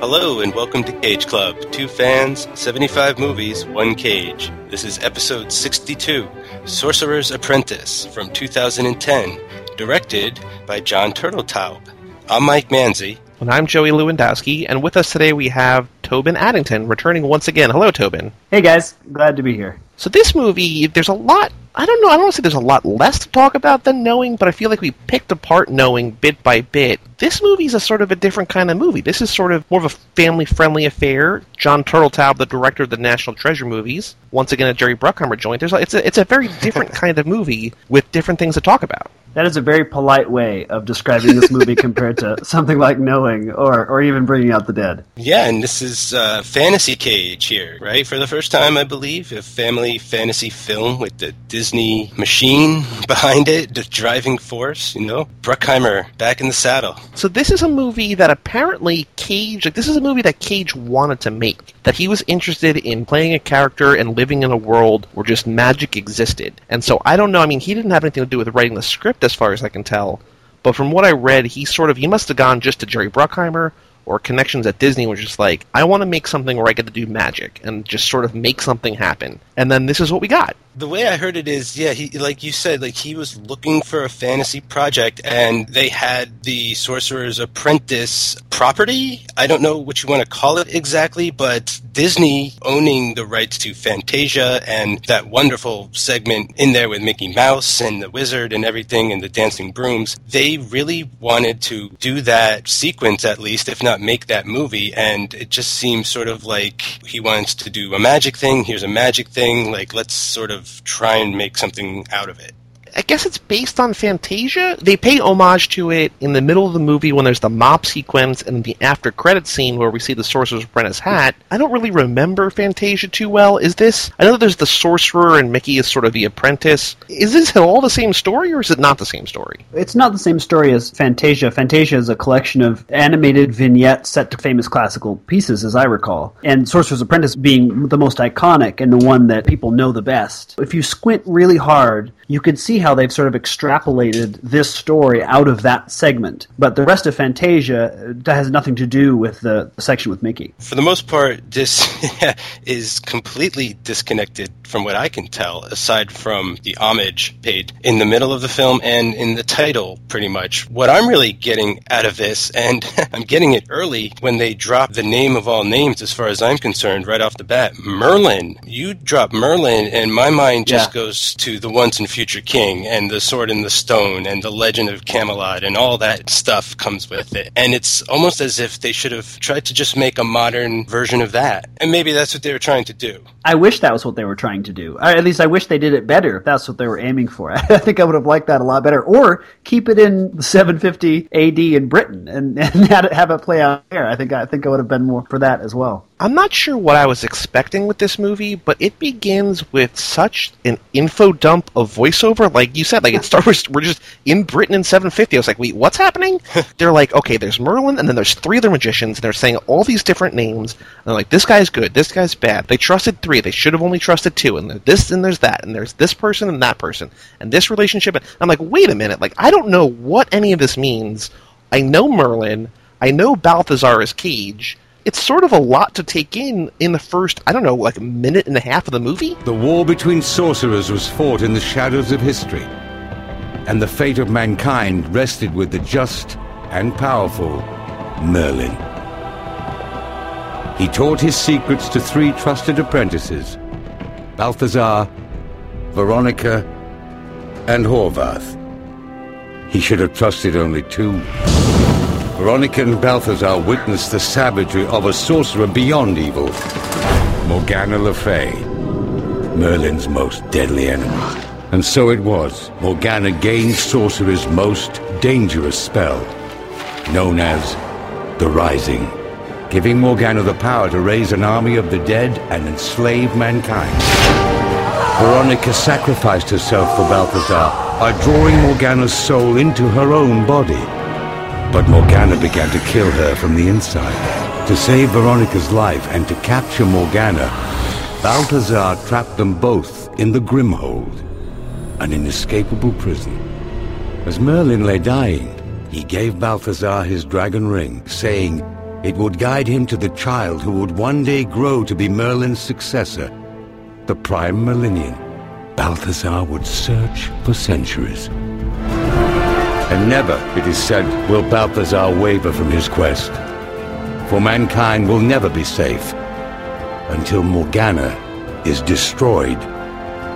Hello and welcome to Cage Club. Two fans, 75 movies, one cage. This is episode 62, Sorcerer's Apprentice from 2010, directed by John Turteltaub. I'm Mike Manzi. And I'm Joey Lewandowski, and with us today we have Tobin Addington returning once again. Hello, Tobin. Hey guys, glad to be here. So this movie, there's a lot. I don't know. I don't want to say there's a lot less to talk about than Knowing, but I feel like we picked apart Knowing bit by bit. This movie's a sort of a different kind of movie. This is sort of more of a family-friendly affair. John Turteltaub, the director of the National Treasure movies, once again a Jerry Bruckheimer joint. There's a, it's a it's a very different kind of movie with different things to talk about. That is a very polite way of describing this movie compared to something like Knowing or, or even Bringing Out the Dead. Yeah, and this is uh, Fantasy Cage here, right? For the first time, I believe, a family fantasy film with the Disney machine behind it, the driving force, you know? Bruckheimer back in the saddle. So this is a movie that apparently Cage, like this is a movie that Cage wanted to make. That he was interested in playing a character and living in a world where just magic existed. And so I don't know, I mean, he didn't have anything to do with writing the script as far as I can tell. But from what I read, he sort of he must have gone just to Jerry Bruckheimer or connections at Disney was just like, I want to make something where I get to do magic and just sort of make something happen. And then this is what we got. The way I heard it is, yeah, he like you said, like he was looking for a fantasy project, and they had the Sorcerer's Apprentice property. I don't know what you want to call it exactly, but Disney owning the rights to Fantasia and that wonderful segment in there with Mickey Mouse and the wizard and everything and the dancing brooms, they really wanted to do that sequence at least, if not make that movie. And it just seems sort of like he wants to do a magic thing. Here's a magic thing. Like, let's sort of try and make something out of it. I guess it's based on Fantasia. They pay homage to it in the middle of the movie when there's the mop sequence and the after credit scene where we see the Sorcerer's Apprentice hat. I don't really remember Fantasia too well. Is this? I know there's the sorcerer and Mickey is sort of the apprentice. Is this all the same story or is it not the same story? It's not the same story as Fantasia. Fantasia is a collection of animated vignettes set to famous classical pieces, as I recall. And Sorcerer's Apprentice being the most iconic and the one that people know the best. If you squint really hard, you can see how they've sort of extrapolated this story out of that segment. But the rest of Fantasia uh, has nothing to do with the section with Mickey. For the most part, this is completely disconnected from what I can tell, aside from the homage paid in the middle of the film and in the title, pretty much. What I'm really getting out of this, and I'm getting it early when they drop the name of all names, as far as I'm concerned, right off the bat Merlin. You drop Merlin, and my mind just yeah. goes to the once and future king and the sword and the stone and the legend of Camelot and all that stuff comes with it. And it's almost as if they should have tried to just make a modern version of that. And maybe that's what they were trying to do. I wish that was what they were trying to do. Or at least I wish they did it better if that's what they were aiming for. I think I would have liked that a lot better. Or keep it in 750 AD in Britain and, and have it play out there. I think I think I would have been more for that as well. I'm not sure what I was expecting with this movie, but it begins with such an info dump of voiceover. Like you said, like it starts, we're just in Britain in 750. I was like, wait, what's happening? they're like, okay, there's Merlin, and then there's three other magicians, and they're saying all these different names. And they're like, this guy's good, this guy's bad. They trusted three, they should have only trusted two, and there's this and there's that, and there's this person and that person, and this relationship. And I'm like, wait a minute, like I don't know what any of this means. I know Merlin, I know Balthazar is Cage it's sort of a lot to take in in the first, I don't know, like a minute and a half of the movie. The war between sorcerers was fought in the shadows of history, and the fate of mankind rested with the just and powerful Merlin. He taught his secrets to three trusted apprentices, Balthazar, Veronica, and Horvath. He should have trusted only two. Veronica and Balthazar witnessed the savagery of a sorcerer beyond evil, Morgana Le Fay, Merlin's most deadly enemy. And so it was, Morgana gained Sorcerer's most dangerous spell, known as the Rising, giving Morgana the power to raise an army of the dead and enslave mankind. Veronica sacrificed herself for Balthazar by drawing Morgana's soul into her own body. But Morgana began to kill her from the inside. To save Veronica's life and to capture Morgana, Balthazar trapped them both in the Grimhold, an inescapable prison. As Merlin lay dying, he gave Balthazar his dragon ring, saying, It would guide him to the child who would one day grow to be Merlin's successor, the Prime Merlinian. Balthazar would search for centuries. And never, it is said, will Balthazar waver from his quest. For mankind will never be safe until Morgana is destroyed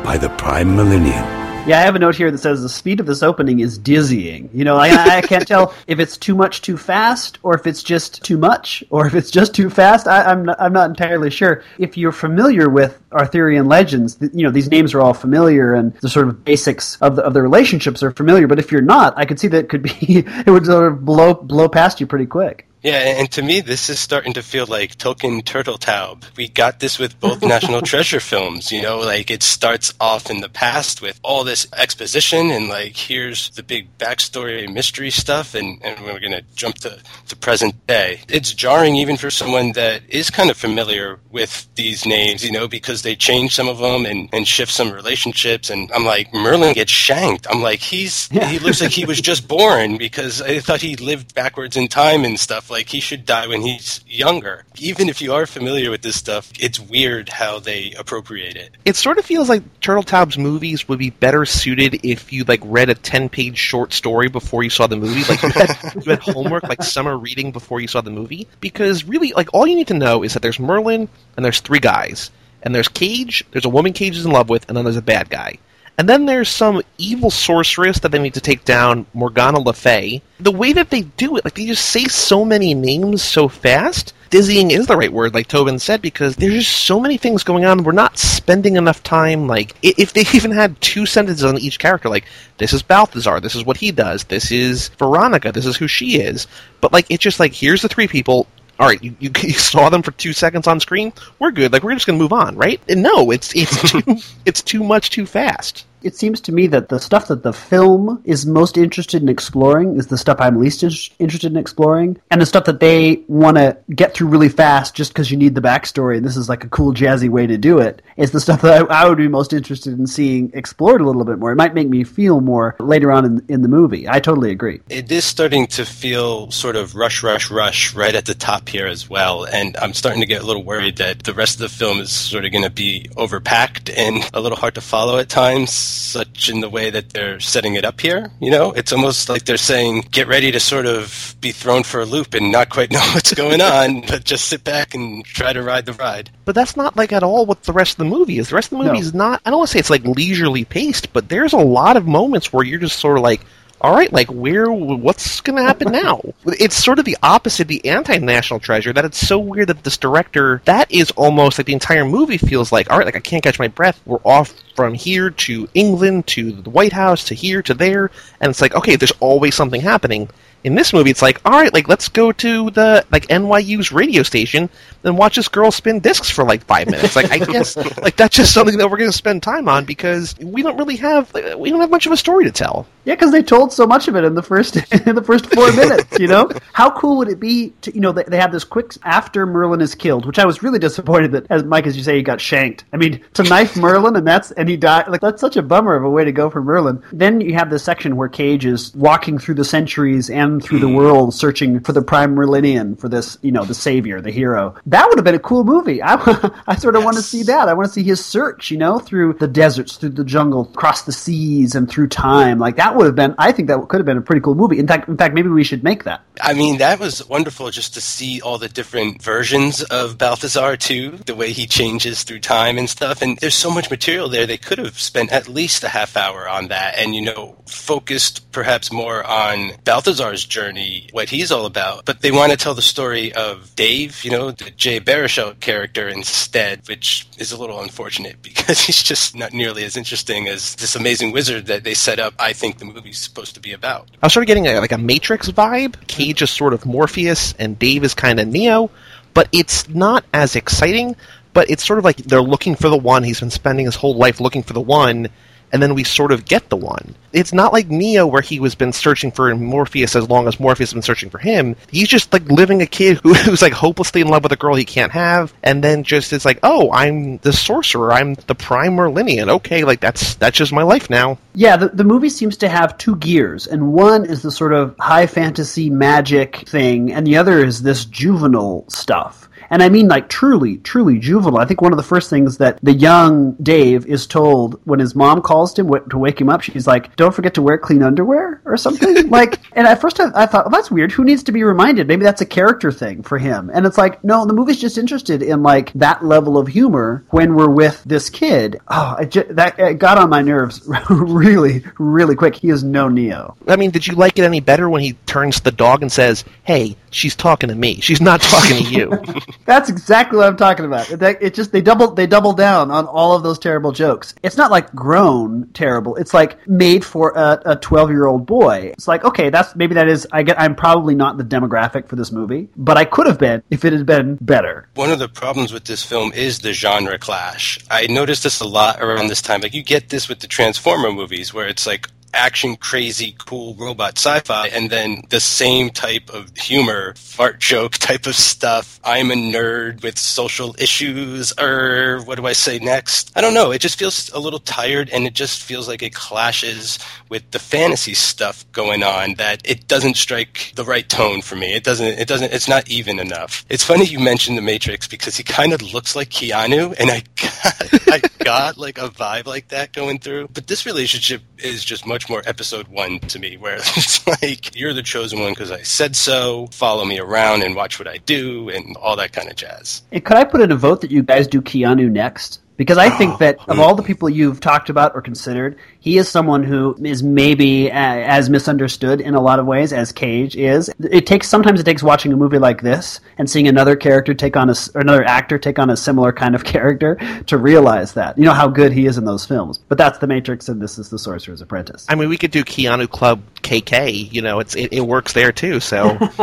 by the Prime Merlinian. Yeah, I have a note here that says the speed of this opening is dizzying. You know, I, I can't tell if it's too much too fast, or if it's just too much, or if it's just too fast. I, am not, I'm not entirely sure. If you're familiar with Arthurian legends, you know these names are all familiar, and the sort of basics of the of the relationships are familiar. But if you're not, I could see that it could be it would sort of blow blow past you pretty quick. Yeah, and to me, this is starting to feel like Tolkien Turteltaub. We got this with both National Treasure films, you know, like it starts off in the past with all this exposition and like here's the big backstory mystery stuff, and, and we're going to jump to, to present day. It's jarring even for someone that is kind of familiar with these names, you know, because they change some of them and, and shift some relationships. And I'm like, Merlin gets shanked. I'm like, he's, yeah. he looks like he was just born because I thought he lived backwards in time and stuff like he should die when he's younger. Even if you are familiar with this stuff, it's weird how they appropriate it. It sort of feels like Turtle Turteltaub's movies would be better suited if you like read a ten page short story before you saw the movie. Like you had, you had homework, like summer reading before you saw the movie. Because really, like all you need to know is that there's Merlin and there's three guys. And there's Cage, there's a woman Cage is in love with, and then there's a bad guy. And then there's some evil sorceress that they need to take down, Morgana Le Fay. The way that they do it, like they just say so many names so fast. Dizzying is the right word, like Tobin said, because there's just so many things going on. We're not spending enough time. Like, if they even had two sentences on each character, like, this is Balthazar, this is what he does, this is Veronica, this is who she is. But, like, it's just like, here's the three people, all right, you, you, you, saw them for two seconds on screen. We're good. Like we're just gonna move on, right? And no, it's it's too, it's too much too fast it seems to me that the stuff that the film is most interested in exploring is the stuff I'm least in- interested in exploring, and the stuff that they want to get through really fast just because you need the backstory. And this is like a cool, jazzy way to do it. Is the stuff that I, I, would be most interested in seeing explored a little bit more. It might make me feel more later on in, in the movie. I totally agree. It is starting to feel sort of rush, rush, rush right at the top here as well, and I'm starting to get a little worried that the rest of the film is sort of going to be overpacked and a little hard to follow at times such in the way that they're setting it up here. You know, it's almost like they're saying, get ready to sort of be thrown for a loop and not quite know what's going on, but just sit back and try to ride the ride. But that's not like at all what the rest of the movie is. The rest of the movie no. is not, I don't want to say it's like leisurely paced, but there's a lot of moments where you're just sort of like, all right, like where, what's going to happen now? it's sort of the opposite, the anti-national treasure. That it's so weird that this director, that is almost like the entire movie feels like, all right, like I can't catch my breath. We're off from here to England to the White House to here to there, and it's like, okay, there's always something happening. In this movie, it's like, all right, like let's go to the like NYU's radio station and watch this girl spin discs for like five minutes. Like I guess like that's just something that we're going to spend time on because we don't really have we don't have much of a story to tell. Yeah, because they told so much of it in the first in the first four minutes. You know, how cool would it be to you know they, they have this quick after Merlin is killed, which I was really disappointed that as Mike as you say he got shanked. I mean, to knife Merlin and that's and he died like that's such a bummer of a way to go for Merlin. Then you have this section where Cage is walking through the centuries and through the hmm. world searching for the prime Merlinian for this you know the savior, the hero. That would have been a cool movie. I I sort of yes. want to see that. I want to see his search, you know, through the deserts, through the jungle, across the seas, and through time. Like that would have been. I think that could have been a pretty cool movie. In fact, in fact, maybe we should make that. I mean, that was wonderful just to see all the different versions of Balthazar too, the way he changes through time and stuff. And there's so much material there. They could have spent at least a half hour on that, and you know, focused perhaps more on Balthazar's journey, what he's all about. But they want to tell the story of Dave, you know, the Jay Baruchel character instead, which is a little unfortunate because he's just not nearly as interesting as this amazing wizard that they set up. I think the movie's supposed to be about. I was sort of getting a, like a Matrix vibe. Cage is sort of Morpheus, and Dave is kind of Neo, but it's not as exciting. But it's sort of like they're looking for the one. He's been spending his whole life looking for the one, and then we sort of get the one. It's not like Neo where he was been searching for Morpheus as long as Morpheus has been searching for him. He's just like living a kid who, who's like hopelessly in love with a girl he can't have, and then just is like, oh, I'm the sorcerer, I'm the prime Merlinian. Okay, like that's that's just my life now. Yeah, the, the movie seems to have two gears, and one is the sort of high fantasy magic thing, and the other is this juvenile stuff. And I mean, like, truly, truly juvenile. I think one of the first things that the young Dave is told when his mom calls him to wake him up, she's like, don't forget to wear clean underwear or something. like, and at first I, I thought, well, that's weird. Who needs to be reminded? Maybe that's a character thing for him. And it's like, no, the movie's just interested in, like, that level of humor when we're with this kid. Oh, it just, that it got on my nerves really, really quick. He is no Neo. I mean, did you like it any better when he turns to the dog and says, hey, she's talking to me. She's not talking to you. That's exactly what I'm talking about. It, it just they double they double down on all of those terrible jokes. It's not like grown terrible. It's like made for a 12 year old boy. It's like okay, that's maybe that is. I get. I'm probably not the demographic for this movie, but I could have been if it had been better. One of the problems with this film is the genre clash. I noticed this a lot around this time. Like you get this with the Transformer movies, where it's like action crazy cool robot sci-fi and then the same type of humor fart joke type of stuff. I'm a nerd with social issues or what do i say next? I don't know. It just feels a little tired and it just feels like it clashes with the fantasy stuff going on that it doesn't strike the right tone for me. It doesn't it doesn't it's not even enough. It's funny you mentioned the matrix because he kind of looks like keanu and i got i got like a vibe like that going through. But this relationship is just much much more episode one to me, where it's like, you're the chosen one because I said so, follow me around and watch what I do, and all that kind of jazz. And could I put in a vote that you guys do Keanu next? Because I think that of all the people you've talked about or considered, he is someone who is maybe uh, as misunderstood in a lot of ways as Cage is. It takes sometimes it takes watching a movie like this and seeing another character take on a another actor take on a similar kind of character to realize that you know how good he is in those films. But that's The Matrix, and this is The Sorcerer's Apprentice. I mean, we could do Keanu Club KK. You know, it's it, it works there too. So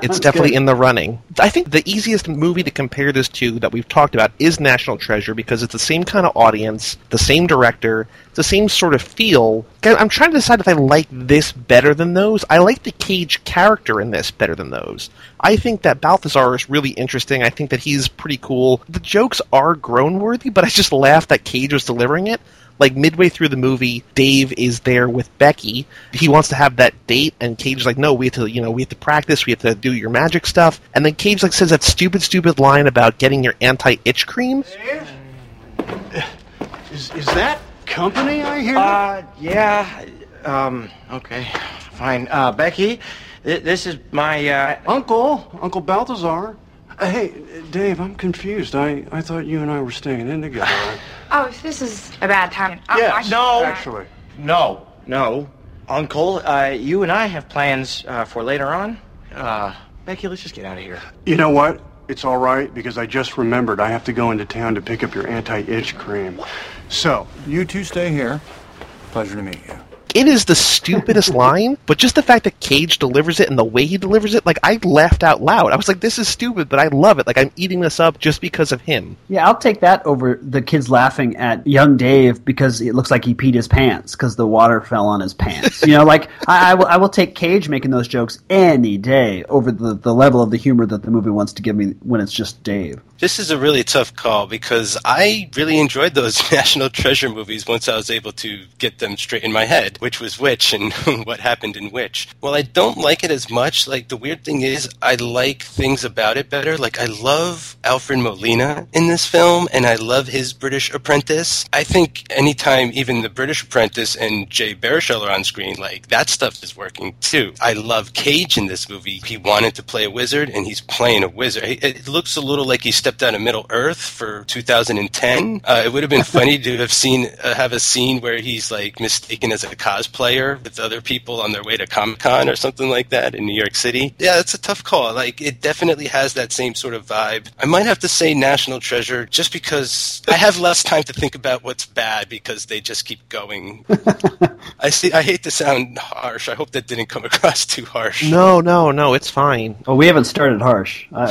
it's definitely good. in the running. I think the easiest movie to compare this to that we've talked about is National Treasure because it's the same kind of audience, the same director, the same sort of feel. I'm trying to decide if I like this better than those. I like the Cage character in this better than those. I think that Balthazar is really interesting. I think that he's pretty cool. The jokes are groan worthy, but I just laughed that Cage was delivering it. Like midway through the movie, Dave is there with Becky. He wants to have that date, and Cage's like, "No, we have to, you know, we have to practice. We have to do your magic stuff." And then Cage like says that stupid, stupid line about getting your anti-itch cream. Is is that company I hear? Uh, yeah. Um, okay. Fine. Uh, Becky, th- this is my, uh... Uncle, Uncle Balthazar. Uh, hey, Dave, I'm confused. I, I thought you and I were staying in together. oh, this is a bad time. Oh, yes. No. Actually. No. No. Uncle, uh, you and I have plans, uh, for later on. Uh, Becky, let's just get out of here. You know what? It's all right because I just remembered I have to go into town to pick up your anti-itch cream. So, you two stay here. Pleasure to meet you. It is the stupidest line, but just the fact that Cage delivers it and the way he delivers it, like I laughed out loud. I was like, "This is stupid," but I love it. Like I'm eating this up just because of him. Yeah, I'll take that over the kids laughing at young Dave because it looks like he peed his pants because the water fell on his pants. you know, like I, I, will, I will take Cage making those jokes any day over the the level of the humor that the movie wants to give me when it's just Dave. This is a really tough call because I really enjoyed those National Treasure movies once I was able to get them straight in my head, which was which and what happened in which. Well, I don't like it as much. Like, the weird thing is, I like things about it better. Like, I love Alfred Molina in this film, and I love his British apprentice. I think anytime even the British apprentice and Jay Baruchel are on screen, like, that stuff is working too. I love Cage in this movie. He wanted to play a wizard, and he's playing a wizard. It looks a little like he stepped out of Middle Earth for 2010. Uh, it would have been funny to have seen uh, have a scene where he's like mistaken as a cop cosplayer with other people on their way to Comic Con or something like that in New York City. Yeah, it's a tough call. Like it definitely has that same sort of vibe. I might have to say National Treasure just because I have less time to think about what's bad because they just keep going. I see. I hate to sound harsh. I hope that didn't come across too harsh. No, no, no, it's fine. Oh, we haven't started harsh. Uh,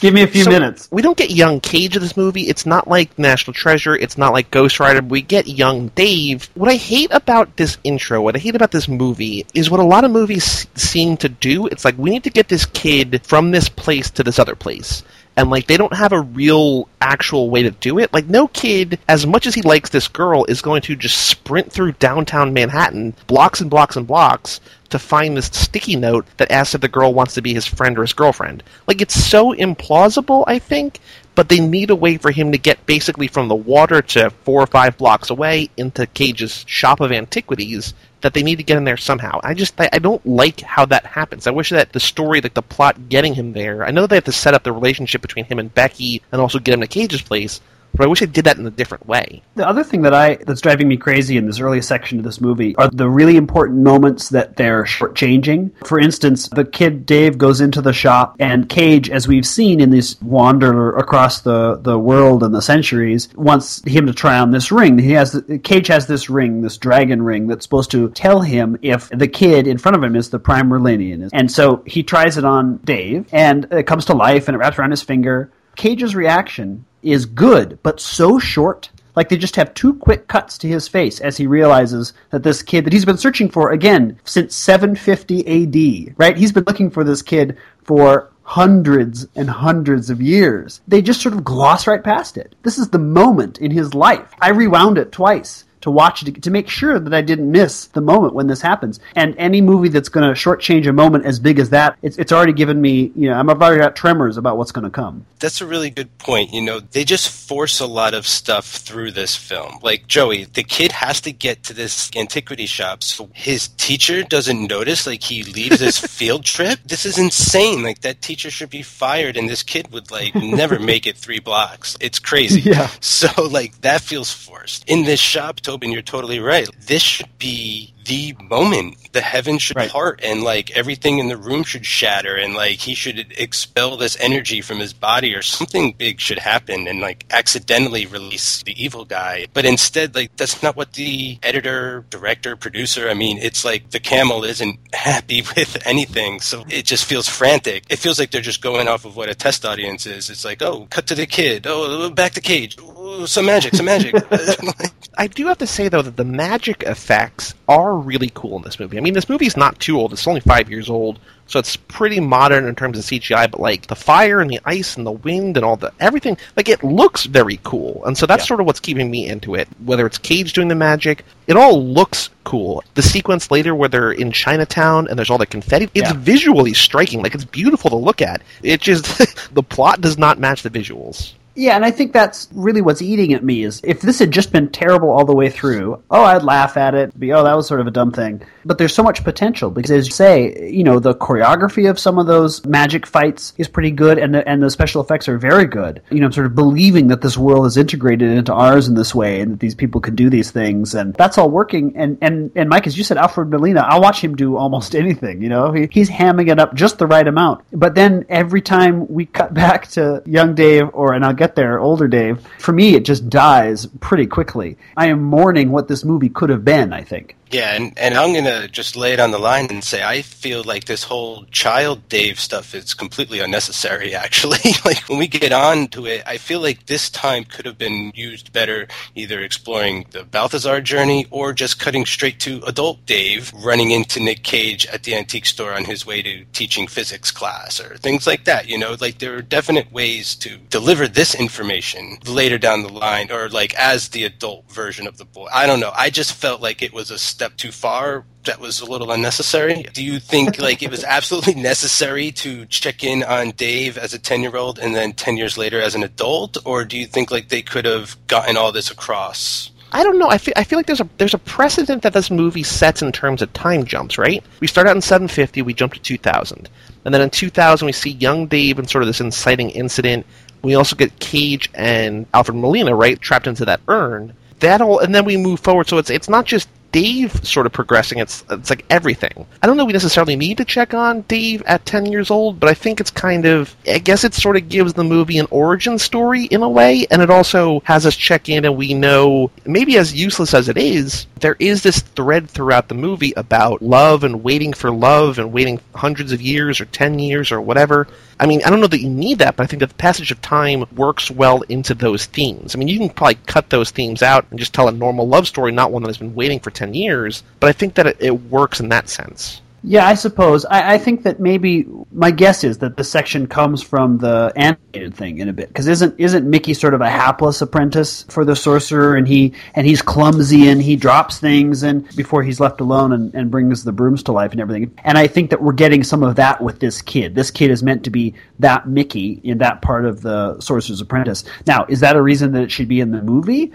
give me a few So, minutes. We don't get young Cage in this movie. It's not like National Treasure. It's not like Ghost Rider. We get young Dave. What I hate about this intro, what I hate about this movie, is what a lot of movies seem to do. It's like we need to get this kid from this place to this other place. And like they don't have a real actual way to do it. Like no kid, as much as he likes this girl, is going to just sprint through downtown Manhattan, blocks and blocks and blocks, to find this sticky note that asks if the girl wants to be his friend or his girlfriend. Like it's so implausible, I think, but they need a way for him to get basically from the water to four or five blocks away into Cage's shop of antiquities that they need to get in there somehow. I just I, don't like how that happens. I wish that the story, like the plot getting him there. I know that they have to set up the relationship between him and Becky and also get him to Cage's place, but I wish they did that in a different way. The other thing that I that's driving me crazy in this early section of this movie are the really important moments that they're shortchanging. For instance, the kid Dave goes into the shop, and Cage, as we've seen in this wander across the, the world and the centuries, wants him to try on this ring. He has Cage has this ring, this dragon ring, that's supposed to tell him if the kid in front of him is the prime Merlinian. And so he tries it on Dave, and it comes to life, and it wraps around his finger. Cage's reaction is good, but so short. Like they just have two quick cuts to his face as he realizes that this kid that he's been searching for again since 750 AD, right? He's been looking for this kid for hundreds and hundreds of years. They just sort of gloss right past it. This is the moment in his life. I rewound it twice to watch it to make sure that I didn't miss the moment when this happens. And any movie that's going to shortchange a moment as big as that, it's, it's already given me, you know, I'm already got tremors about what's going to come. That's a really good point. You know, they just force a lot of stuff through this film. Like Joey, the kid has to get to this antiquity shop so his teacher doesn't notice like he leaves this field trip. This is insane. Like that teacher should be fired and this kid would like never make it 3 blocks. It's crazy. Yeah. So like that feels forced. In this shop, Tobin, you're totally right. This should be the moment the heavens should Right. part and like everything in the room should shatter and like he should expel this energy from his body or something big should happen and like accidentally release the evil guy. But instead like that's not what the editor director producer i mean it's like the camel isn't happy with anything. So it just feels frantic. It feels like they're just going off of what a test audience is. It's like oh cut to the kid. Oh back to cage. Oh, some magic some magic. I do have to say though that the magic effects are really cool in this movie. I mean, this movie's not too old; it's only five years old, so it's pretty modern in terms of CGI. But like the fire and the ice and the wind and all the everything, like it looks very cool, and so that's sort of what's keeping me into it. Whether it's Cage doing the magic, it all looks cool. The sequence later where they're in Chinatown and there's all the confetti, it's Yeah. visually striking. Like it's beautiful to look at. It just the plot does not match the visuals. Yeah, and I think that's really what's eating at me is if this had just been terrible all the way through, oh, I'd laugh at it, be, oh, that was sort of a dumb thing. But there's so much potential because, as you say, you know, the choreography of some of those magic fights is pretty good, and the, and the special effects are very good. You know, I'm sort of believing that this world is integrated into ours in this way, and that these people can do these things, and that's all working. And and and Mike, as you said, Alfred Molina, I'll watch him do almost anything. You know, he, he's hamming it up just the right amount. But then every time we cut back to young Dave, or and I'll get there, older Dave, for me it just dies pretty quickly. I am mourning what this movie could have been. I think. Yeah, and, and I'm going to just lay it on the line and say I feel like this whole child Dave stuff is completely unnecessary, actually. like, when we get on to it, I feel like this time could have been used better either exploring the Balthazar journey or just cutting straight to adult Dave running into Nick Cage at the antique store on his way to teaching physics class or things like that. You know, like there are definite ways to deliver this information later down the line or like as the adult version of the boy. I don't know. I just felt like it was a step too far. That was a little unnecessary. Do you think like it was absolutely necessary to check in on Dave as a 10 year old and then 10 years later as an adult? Or do you think like they could have gotten all this across? I don't know. I feel, I feel like there's a there's a precedent that this movie sets in terms of time jumps, right? We start out in 750, we jump to 2000, and then in 2000 we see young Dave and sort of this inciting incident. We also get Cage and Alfred Molina, right, trapped into that urn. That all, and then we move forward. So it's it's not just Dave sort of progressing, it's it's like everything. I don't know. We necessarily need to check on Dave at ten years old, but I think it's kind of. I guess it sort of gives the movie an origin story in a way, and it also has us check in, and we know maybe as useless as it is, there is this thread throughout the movie about love and waiting for love and waiting hundreds of years or ten years or whatever. I mean, I don't know that you need that, but I think that the passage of time works well into those themes. I mean, you can probably cut those themes out and just tell a normal love story, not one that has been waiting for 10 years, but I think that it, it works in that sense. Yeah, I suppose. I, I, think that maybe my guess is that the section comes from the animated thing in a bit because isn't isn't Mickey sort of a hapless apprentice for the sorcerer and he and he's clumsy and he drops things and before he's left alone and, and brings the brooms to life and everything. And I think that we're getting some of that with this kid. This kid is meant to be that Mickey in that part of the sorcerer's apprentice. Now, is that a reason that it should be in the movie?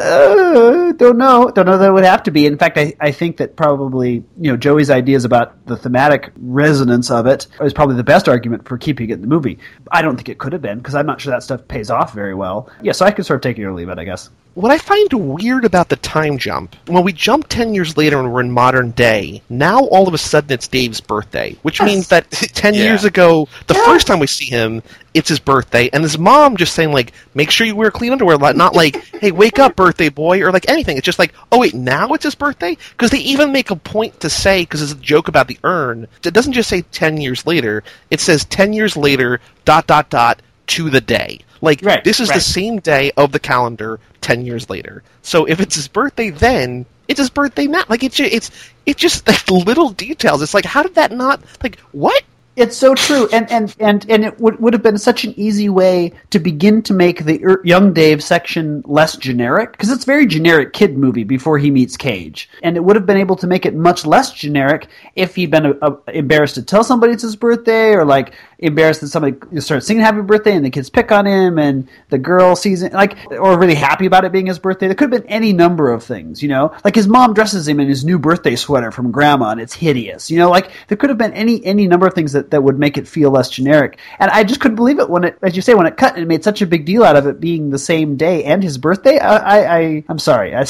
Uh, don't know. Don't know that it would have to be. In fact, I, I think that probably you know Joey's ideas about the thematic resonance of it is probably the best argument for keeping it in the movie. I don't think it could have been because I'm not sure that stuff pays off very well. Yeah, so I could sort of take it or leave it, I guess. What I find weird about the time jump, when we jump 10 years later and we're in modern day, now all of a sudden it's Dave's birthday, which yes. means that 10 yeah. years ago, the yeah. first time we see him, it's his birthday, and his mom just saying, like, make sure you wear clean underwear, not like, hey, wake up, birthday boy, or like anything. It's just like, oh, wait, now it's his birthday? Because they even make a point to say, because it's a joke about the urn, it doesn't just say 10 years later, it says 10 years later, dot, dot, dot, to the day. Like right, this is right. the same day of the calendar ten years later. So if it's his birthday then, it's his birthday now. Like it's it's it's just like little details. It's like how did that not like what? It's so true, and and and and it would would have been such an easy way to begin to make the er, young Dave section less generic because it's very generic kid movie before he meets Cage, and it would have been able to make it much less generic if he'd been a, a, embarrassed to tell somebody it's his birthday, or like embarrassed that somebody starts singing happy birthday and the kids pick on him and the girl sees it like or really happy about it being his birthday. There could have been any number of things you know? Like his mom dresses him in his new birthday sweater from grandma and it's hideous you know? Like there could have been any any number of things that, that would make it feel less generic. And i just couldn't believe it when it as you say when it cut and it made such a big deal out of it being the same day and his birthday. I i, I am sorry.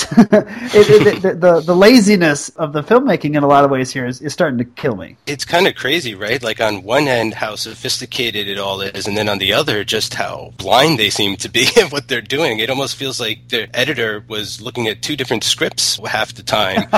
It, it, the, the, the laziness of the filmmaking in a lot of ways here is, is starting to kill me. It's kind of crazy right? Like on one end how sophisticated it all is, and then on the other, just how blind they seem to be at what they're doing. It almost feels like their editor was looking at two different scripts half the time.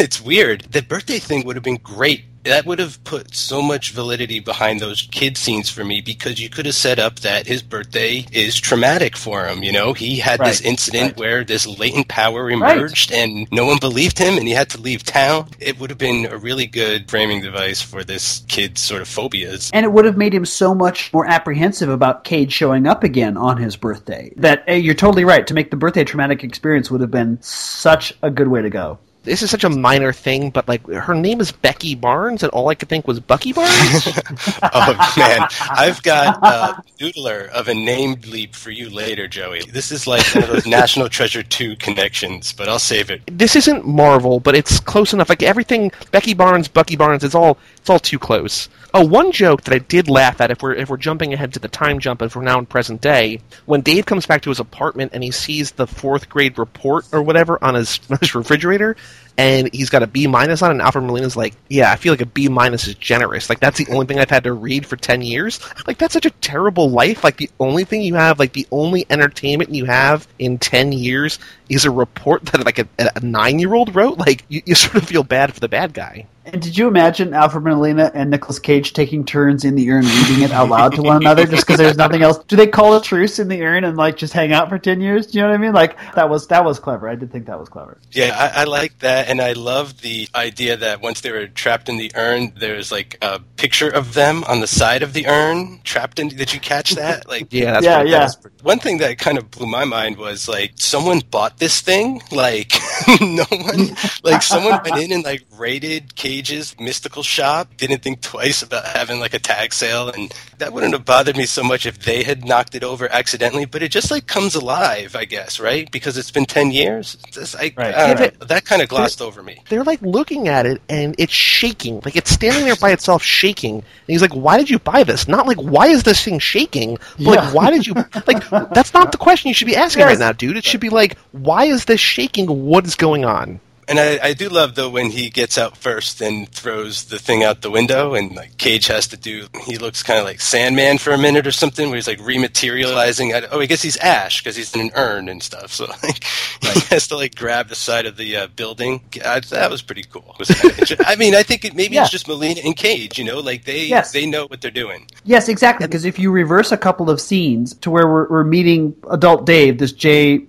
it's weird. The birthday thing would have been great that would have put so much validity behind those kid scenes for me because you could have set up that his birthday is traumatic for him. You know, he had right, this incident right. where this latent power emerged right. and no one believed him and he had to leave town. It would have been a really good framing device for this kid's sort of phobias. And it would have made him so much more apprehensive about Cage showing up again on his birthday. That hey, you're totally right. To make the birthday traumatic experience would have been such a good way to go this is such a minor thing, but like her name is Becky Barnes, and all I could think was Bucky Barnes. oh man, I've got a doodler of a name leap for you later, Joey. This is like one of those National Treasure two connections, but I'll save it. This isn't Marvel, but it's close enough. Like everything, Becky Barnes, Bucky Barnes, it's all it's all too close. Oh, one joke that I did laugh at if we're if we're jumping ahead to the time jump if we're now in present day, when Dave comes back to his apartment and he sees the fourth grade report or whatever on his, his refrigerator, and he's got a B minus on, it, and Alfred Molina's like, "Yeah, I feel like a B minus is generous. Like that's the only thing I've had to read for ten years. Like that's such a terrible life. Like the only thing you have, like the only entertainment you have in ten years is a report that like a, a nine year old wrote. Like you, you sort of feel bad for the bad guy." And did you imagine Alfred Molina and Nicolas Cage taking turns in the urn reading it out loud to one another just because there's nothing else? Do they call a truce in the urn and like just hang out for ten years? Do you know what I mean? Like that was that was clever. I did think that was clever. Yeah, I, I like that, and I love the idea that once they were trapped in the urn, there's like a picture of them on the side of the urn trapped in. Did you catch that? Like, yeah, yeah, pretty, yeah. one thing that kind of blew my mind was like someone bought this thing. Like no one, like someone went in and like raided Cage's mystical shop. Didn't think twice about having like a tag sale, and that wouldn't have bothered me so much if they had knocked it over accidentally. But it just like comes alive, I guess, right? Because it's been ten years. Just, I, right. I yeah, that kind of glossed over me. They're like looking at it, and it's shaking. Like it's standing there by itself, shaking. And he's like, "Why did you buy this? Not like why is this thing shaking? But yeah. like why did you like? That's not the question you should be asking yes. right now, dude. It should be like, why is this shaking? What is going on? And I, I do love though when he gets out first and throws the thing out the window, and like Cage has to do. He looks kind of like Sandman for a minute or something, where he's like rematerializing. I, oh, I guess he's Ash because he's in an urn and stuff. So like, he has to like grab the side of the uh, building. I, that was pretty cool. Was I mean, I think it, maybe Yeah. it's just Molina and Cage. You know, like they Yes. they know what they're doing. Yes, exactly. Because if you reverse a couple of scenes to where we're, we're meeting adult Dave, this Jay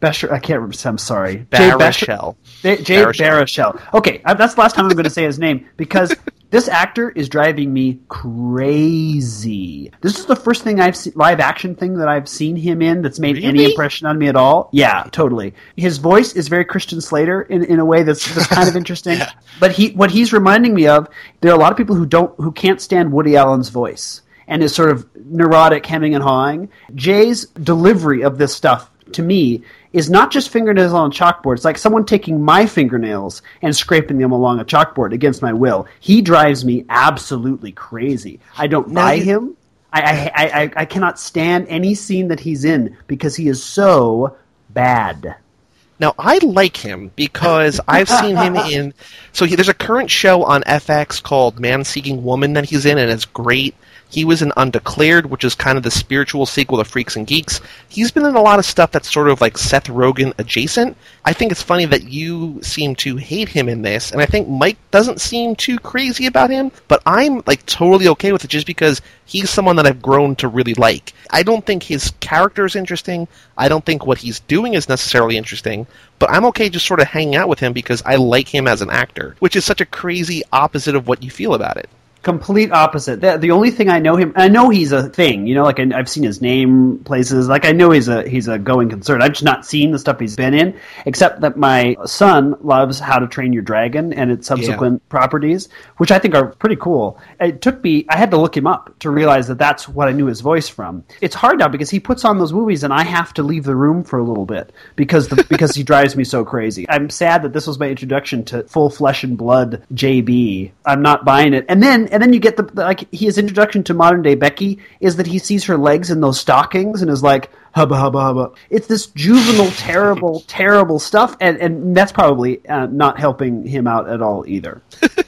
Besher, I can't remember. I'm sorry, Jay Besher- Baruchel. Jay Jay Baruchel. Okay, I- that's the last time I'm going to say his name because this actor is driving me crazy. This is the first thing I've seen, live action thing that I've seen him in that's made any impression on me at all. Yeah, totally. His voice is very Christian Slater in, in a way that's, that's kind of interesting. Yeah. But he, what he's reminding me of, there are a lot of people who don't, who can't stand Woody Allen's voice and his sort of neurotic, hemming and hawing. Jay's delivery of this stuff to me is not just fingernails on a chalkboard. It's like someone taking my fingernails and scraping them along a chalkboard against my will. He drives me absolutely crazy. I don't Now buy you- him. I, I, I, I- I cannot stand any scene that he's in because he is so bad. Now I like him because I've seen him in. So he, there's a current show on FX called Man Seeking Woman that he's in, and it's great. He was in Undeclared, which is kind of the spiritual sequel to Freaks and Geeks. He's been in a lot of stuff that's sort of like Seth Rogen adjacent. I think it's funny that you seem to hate him in this, and I think Mike doesn't seem too crazy about him, but I'm like totally okay with it just because he's someone that I've grown to really like. I don't think his character is interesting. I don't think what he's doing is necessarily interesting, but I'm okay just sort of hanging out with him because I like him as an actor, which is such a crazy opposite of what you feel about it. Complete opposite. The, the only thing I know him, I know he's a thing. You know, like I, I've seen his name places. Like I know he's a he's a going concern. I've just not seen the stuff he's been in, except that my son loves How to Train Your Dragon and its subsequent properties, which I think are pretty cool. It took me, I had to look him up to realize that that's what I knew his voice from. It's hard now because he puts on those movies and I have to leave the room for a little bit because the, because he drives me so crazy. I'm sad that this was my introduction to full flesh and blood JB. I'm not buying it. And then and then you get the the- like his introduction to modern day Becky is that he sees her legs in those stockings and is like hubba hubba hubba. It's this juvenile, terrible, terrible stuff, and and that's probably uh, not helping him out at all either.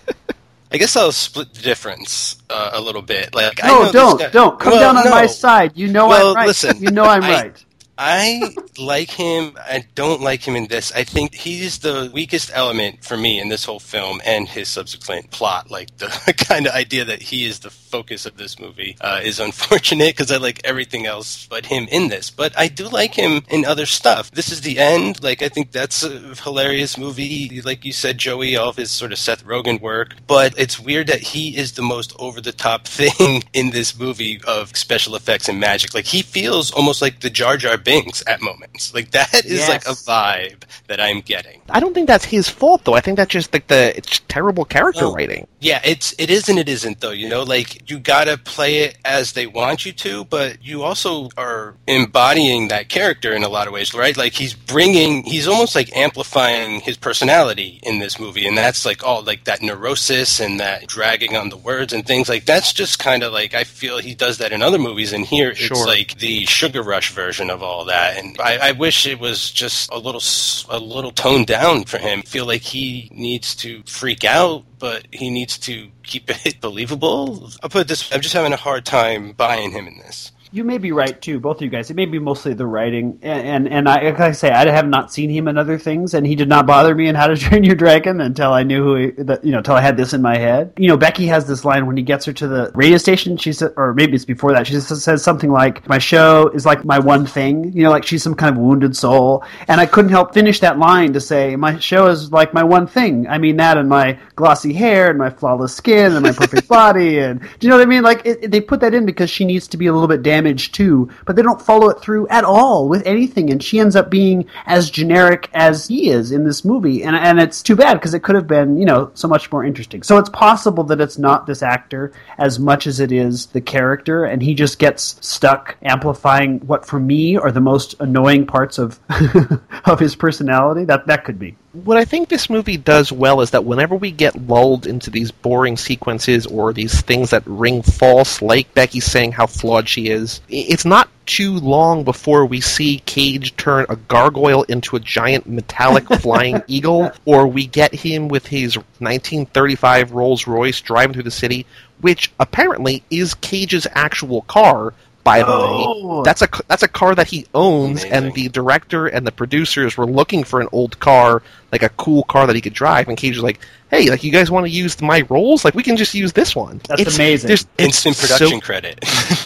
I guess I'll split the difference uh, a little bit. Like, I No, know don't, guy- don't come Well, down on no. my side. You know Well, I'm right. listen, you know I'm I- right. I like him. I don't like him in this. I think he's the weakest element for me in this whole film and his subsequent plot. Like the kind of idea that he is the focus of this movie uh, is unfortunate because I like everything else but him in this. But I do like him in other stuff. This is the end. Like I think that's a hilarious movie. Like you said, Joey, all of his sort of Seth Rogen work. But it's weird that he is the most over the top thing in this movie of special effects and magic. Like he feels almost like the Jar Jar Binks at moments. Like that is like a vibe that I'm getting. I don't think that's his fault though. I think that's just like the it's terrible character Well, writing. Yeah, it's it is and it isn't though. You know, like you gotta play it as they want you to, but you also are embodying that character in a lot of ways, right? Like he's bringing, he's almost like amplifying his personality in this movie, and that's like all like that neurosis and that dragging on the words and things like that's just kind of like I feel he does that in other movies, and here Sure. it's like the Sugar Rush version of all that, and I, I wish it was just a little a little toned down for him. I feel like he needs to freak out, but he needs to keep it believable. I'll put this: I'm just having a hard time buying him in this. You may be right too, both of you guys. It may be mostly the writing, and and, and I, like I say, I have not seen him in other things, and he did not bother me in How to Train Your Dragon until I knew who, he, that, you know, until I had this in my head. You know, Becky has this line when he gets her to the radio station. She said, or maybe it's before that. She says something like, "My show is like my one thing." You know, like she's some kind of wounded soul, and I couldn't help finish that line to say, "My show is like my one thing." I mean that, and my glossy hair, and my flawless skin, and my perfect body, and do you know what I mean? Like it, it- they put that in because she needs to be a little bit damaged too, but they don't follow it through at all with anything, and she ends up being as generic as he is in this movie, and and it's too bad because it could have been you know so much more interesting. So it's possible that it's not this actor as much as it is the character, and he just gets stuck amplifying what for me are the most annoying parts of of his personality. That that could be. What I think this movie does well is that whenever we get lulled into these boring sequences or these things that ring false, like Becky saying how flawed she is, it's not too long before we see Cage turn a gargoyle into a giant metallic flying eagle, or we get him with his 1935 Rolls Royce driving through the city, which apparently is Cage's actual car. By the Oh. way, that's a that's a car that he owns, and the director and the producers were looking for an old car, like a cool car that he could drive. And Cage was like, "Hey, like you guys want to use my rolls? Like we can just use this one." That's amazing. there's- it's Instant so- production credit.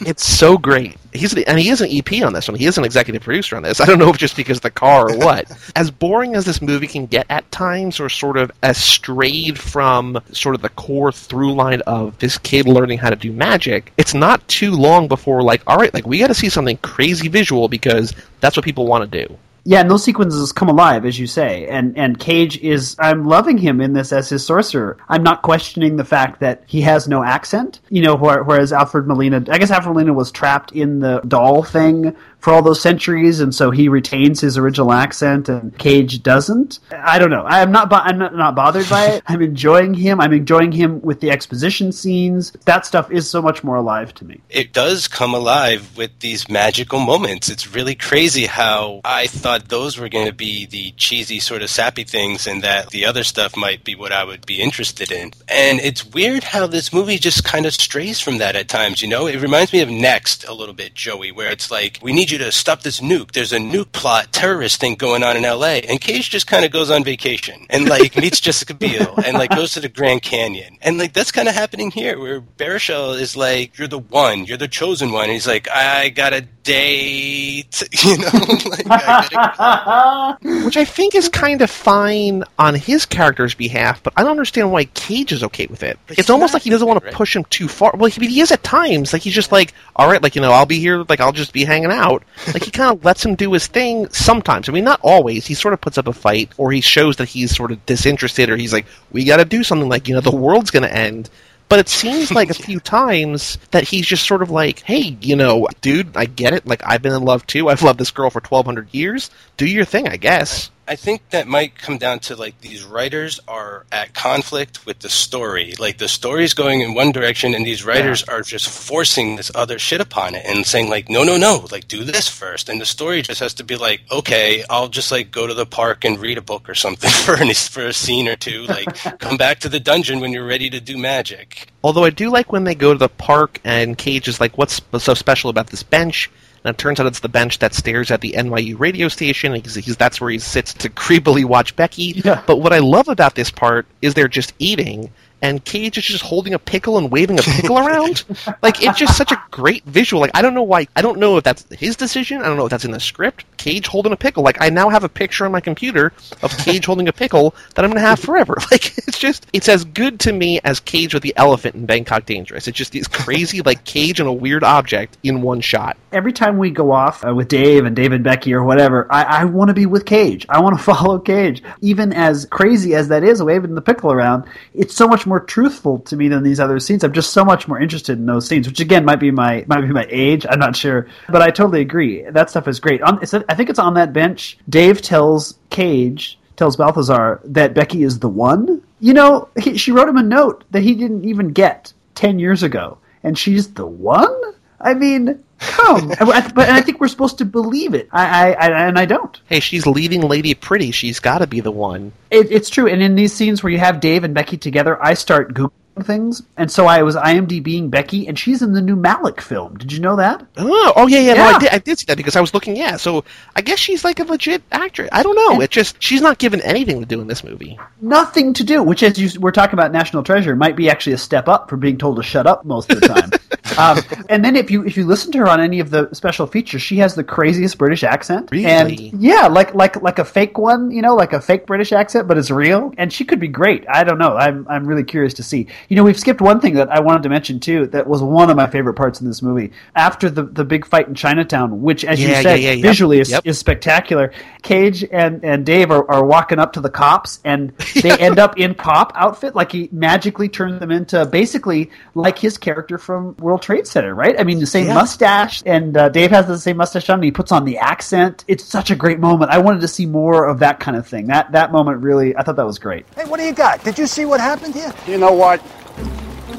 it's so great. He's the, and he is an EP on this one. He is an executive producer on this. I don't know if just because of the car or what. as boring as this movie can get at times, or sort of as strayed from sort of the core through line of this kid learning how to do magic, it's not too long before like, all right, like we got to see something crazy visual because that's what people want to do. Yeah, and those sequences come alive, as you say. And and Cage is I'm loving him in this as his sorcerer. I'm not questioning the fact that he has no accent. You know, whereas Alfred Molina I guess Alfred Molina was trapped in the doll thing for all those centuries, and so he retains his original accent, and Cage doesn't. I don't know. I'm not. Bo- I'm not, not bothered by it. I'm enjoying him. I'm enjoying him with the exposition scenes. That stuff is so much more alive to me. it does come alive with these magical moments. It's really crazy how I thought those were going to be the cheesy sort of sappy things and that the other stuff might be what I would be interested in. And it's weird how this movie just kind of strays from that at times, you know? It reminds me of Next a little bit, Joey, where it's like, we need you to stop this nuke. There's a nuke plot terrorist thing going on in LA. And Cage just kind of goes on vacation and like meets Jessica Biel and like goes to the Grand Canyon. And like that's kind of happening here where Baruchel is like, you're the one, you're the chosen one. And he's like, I got a date, you know? like, I Which I think is kind of fine on his character's behalf, but I don't understand why Cage is okay with it. But it's almost like he doesn't want to push him too far. Well, he, he is at times. Like he's just like, all right, like you know, I'll be here. Like I'll just be hanging out. Like he kind of lets him do his thing sometimes. I mean, not always. He sort of puts up a fight, or he shows that he's sort of disinterested, or he's like, we got to do something. Like you know, the world's going to end. But it seems like a few times that he's just sort of like, hey, you know, dude, I get it. Like, I've been in love too. I've loved this girl for 1,200 years. Do your thing, I guess. I think that might come down to like these writers are at conflict with the story. Like the story's going in one direction and these writers are just forcing this other shit upon it and saying like, no, no, no, like do this first. And the story just has to be like, okay, I'll just like go to the park and read a book or something for an, for a scene or two. Like come back to the dungeon when you're ready to do magic. Although I do like when they go to the park and Cage is like, what's so special about this bench? And it turns out it's the bench that stares at the NYU radio station. He's, he's, that's where he sits to creepily watch Becky. Yeah. But what I love about this part is they're just eating, and Cage is just holding a pickle and waving a pickle around. Like it's just such a great visual. Like I don't know why. I don't know if that's his decision. I don't know if that's in the script. Cage holding a pickle. Like I now have a picture on my computer of Cage holding a pickle that I'm gonna have forever. Like it's just it's as good to me as Cage with the elephant in Bangkok Dangerous. It's just these crazy like Cage and a weird object in one shot. every time we go off uh, with Dave and David Becky or whatever, I, I want to be with Cage. I want to follow Cage. Even as crazy as that is, waving the pickle around, it's so much more truthful to me than these other scenes. I'm just so much more interested in those scenes, which again might be my might be my age. I'm not sure, but I totally agree. That stuff is great. On, I think it's on that bench. Dave tells Cage tells Balthazar that Becky is the one. You know, he, she wrote him a note that he didn't even get ten years ago, and she's the one. I mean, come. I- but and I think we're supposed to believe it. I, I, I and I don't. Hey, she's leading Lady Pretty. She's got to be the one. It, it's true. And in these scenes where you have Dave and Becky together, I start googling things, and so I was IMDBing Becky, and she's in the new Malick film. Did you know that? Oh, oh yeah, yeah. No, I did. I did see that because I was looking. Yeah, so I guess she's like a legit actress. I don't know. It just she's not given anything to do in this movie. Nothing to do. Which, as you were talking about, National Treasure might be actually a step up from being told to shut up most of the time. um, and then if you if you listen to her on any of the special features, she has the craziest British accent. Really? And yeah, like like like a fake one, you know, like a fake British accent, but it's real. And she could be great. I don't know. I'm I'm really curious to see. You know, we've skipped one thing that I wanted to mention too. That was one of my favorite parts in this movie. After the the big fight in Chinatown, which, as Yeah, you said, yeah, yep, visually is, yep. is spectacular. Cage and, and Dave are, are walking up to the cops, and they end up in cop outfit. Like he magically turns them into basically like his character from World World Trade Center, right? I mean, the same Yeah. mustache, and uh, Dave has the same mustache on. And he puts on the accent. It's such a great moment. I wanted to see more of that kind of thing. That that moment really, I thought that was great. Hey, what do you got? Did you see what happened here? You know what?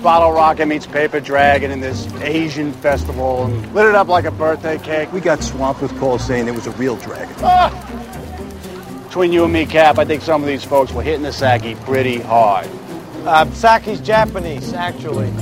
Bottle Rocket meets Paper Dragon in this Asian festival and lit it up like a birthday cake. We got swamped with calls saying it was a real dragon. Between you and me, Cap, I think some of these folks were hitting the sake pretty hard. Uh, sake's Japanese, actually.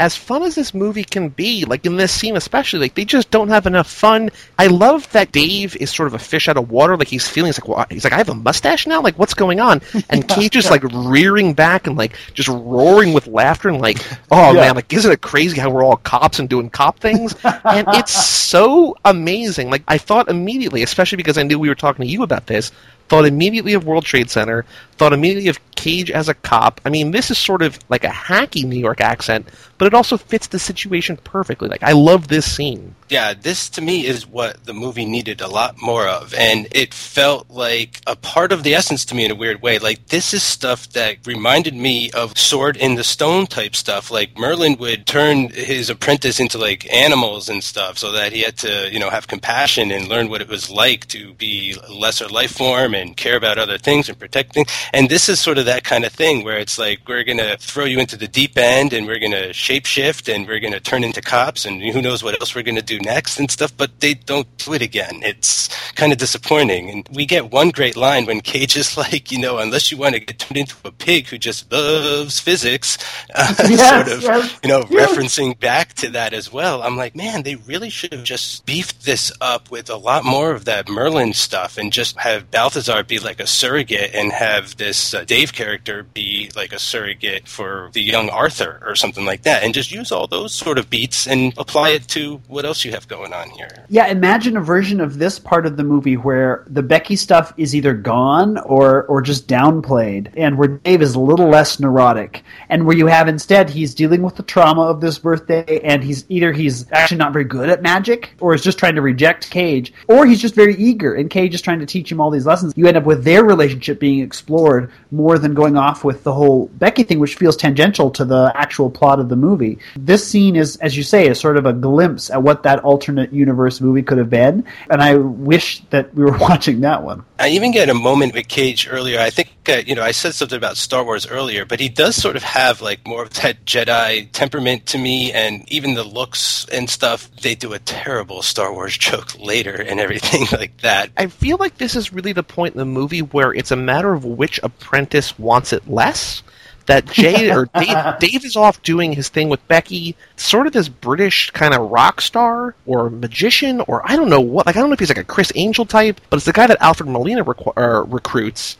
As fun as this movie can be, like in this scene especially, like they just don't have enough fun. I love that Dave is sort of a fish out of water. Like he's feeling, he's like, well, he's like, I have a mustache now. Like, what's going on? And Cage just like rearing back and like just roaring with laughter and like, oh man, like isn't it crazy how we're all cops and doing cop things? and it's so amazing. Like I thought immediately, especially because I knew we were talking to you about this. Thought immediately of World Trade Center. Thought immediately of Cage as a cop. I mean, this is sort of like a hacky New York accent, but it also fits the situation perfectly. Like, I love this scene. Yeah, this to me is what the movie needed a lot more of, and it felt like a part of the essence to me in a weird way. Like this is stuff that reminded me of Sword in the Stone type stuff. Like Merlin would turn his apprentice into like animals and stuff, so that he had to, you know, have compassion and learn what it was like to be a lesser life form and care about other things and protect things. And this is sort of that kind of thing where it's like we're gonna throw you into the deep end and we're gonna shapeshift and we're gonna turn into cops and who knows what else we're gonna do next and stuff, but they don't do it again. It's kind of disappointing. And we get one great line when Cage is like, you know, unless you want to get turned into a pig who just loves physics, uh, Yes, sort of, yes, you know, yes. referencing back to that as well. I'm like, man, they really should have just beefed this up with a lot more of that Merlin stuff and just have Balthazar be like a surrogate and have this uh, Dave character be like a surrogate for the young Arthur or something like that and just use all those sort of beats and apply it to what else you have going on here. Yeah, imagine a version of this part of the movie where the Becky stuff is either gone or or just downplayed, and where Dave is a little less neurotic, and where you have instead he's dealing with the trauma of this birthday, and he's either he's actually not very good at magic, or is just trying to reject Cage, or he's just very eager, and Cage is trying to teach him all these lessons. You end up with their relationship being explored more than going off with the whole Becky thing, which feels tangential to the actual plot of the movie. This scene is, as you say, is sort of a glimpse at what that alternate universe movie could have been, and I wish that we were watching that one. I even get a moment with Cage earlier. I think uh, you know I said something about Star Wars earlier, but he does sort of have like more of that Jedi temperament to me, and even the looks and stuff. They do a terrible Star Wars joke later and everything like that. I feel like this is really the point in the movie where it's a matter of which apprentice wants it less. That Jay or Dave, Dave is off doing his thing with Becky, sort of this British kind of rock star or magician, or I don't know what. Like I don't know if he's like a Criss Angel type, but it's the guy that Alfred Molina requ- uh, recruits.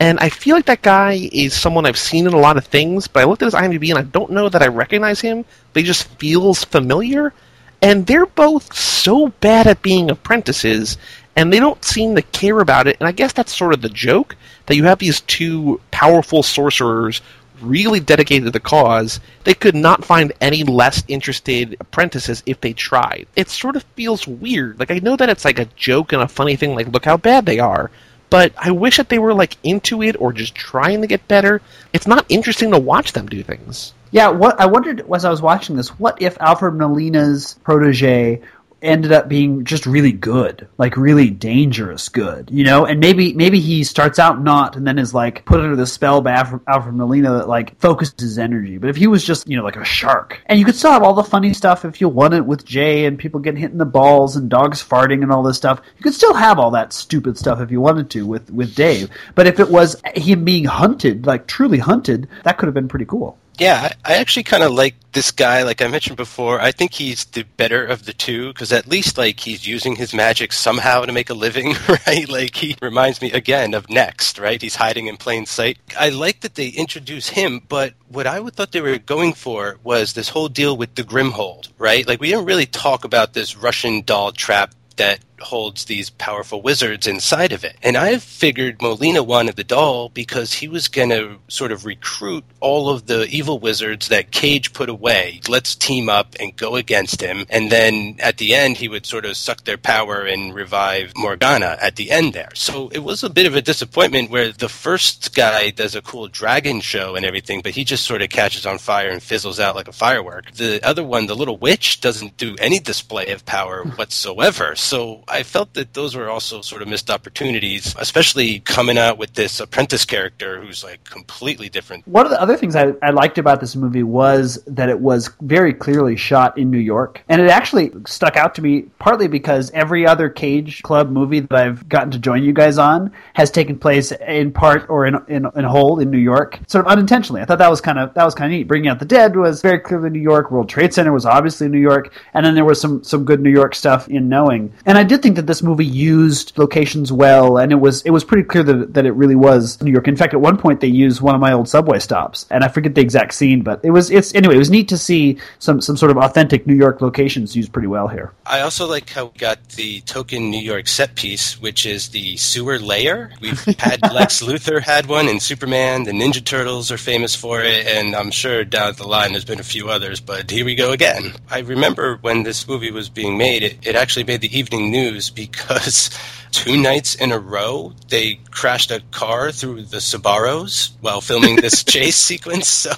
And I feel like that guy is someone I've seen in a lot of things, but I looked at his IMDb and I don't know that I recognize him. But he just feels familiar. And they're both so bad at being apprentices, and they don't seem to care about it. And I guess that's sort of the joke that you have these two powerful sorcerers really dedicated to the cause. They could not find any less interested apprentices if they tried. It sort of feels weird. Like I know that it's like a joke and a funny thing, like look how bad they are. But I wish that they were like into it or just trying to get better. It's not interesting to watch them do things. Yeah, what I wondered as I was watching this, what if Alfred Molina's protege ended up being just really good, like really dangerous good, you know? And maybe maybe he starts out not and then is like put under the spell by Alfred, Alfred Molina that like focuses his energy. But if he was just, you know, like a shark, and you could still have all the funny stuff if you want it with Jay and people getting hit in the balls and dogs farting and all this stuff, you could still have all that stupid stuff if you wanted to with with Dave. But if it was him being hunted, like truly hunted, that could have been pretty cool. Yeah, I actually kind of like this guy. Like I mentioned before, I think he's the better of the two because at least like he's using his magic somehow to make a living, right? Like he reminds me again of Next, right? He's hiding in plain sight. I like that they introduce him, but what I would thought they were going for was this whole deal with the Grimhold, right? Like we didn't really talk about this Russian doll trap that holds these powerful wizards inside of it. And I figured Molina wanted the doll because he was going to sort of recruit all of the evil wizards that Cage put away. Let's team up and go against him. And then at the end, he would sort of suck their power and revive Morgana at the end there. So it was a bit of a disappointment where the first guy does a cool dragon show and everything, but he just sort of catches on fire and fizzles out like a firework. The other one, the little witch, doesn't do any display of power whatsoever. So I felt that those were also sort of missed opportunities, especially coming out with this apprentice character who's like completely different. One of the other things I, I liked about this movie was that it was very clearly shot in New York. And it actually stuck out to me partly because every other Cage Club movie that I've gotten to join you guys on has taken place in part or in, in, in whole in New York, sort of unintentionally. I thought that was kind of that was kind of neat. Bringing Out the Dead was very clearly New York. World Trade Center was obviously New York, and then there was some some good New York stuff in Knowing. And I did think that this movie used locations well, and it was it was pretty clear that that it really was New York. In fact, at one point they used one of my old subway stops, and I forget the exact scene, but it was it's anyway. It was neat to see some some sort of authentic New York locations used pretty well here. I also like how we got the token New York set piece, which is the sewer layer. We've had Lex Luthor had one in Superman. The Ninja Turtles are famous for it, and I'm sure down the line there's been a few others. But here we go again. I remember when this movie was being made, it, it actually made the evening news because two nights in a row they crashed a car through the Sbarros while filming this chase sequence. So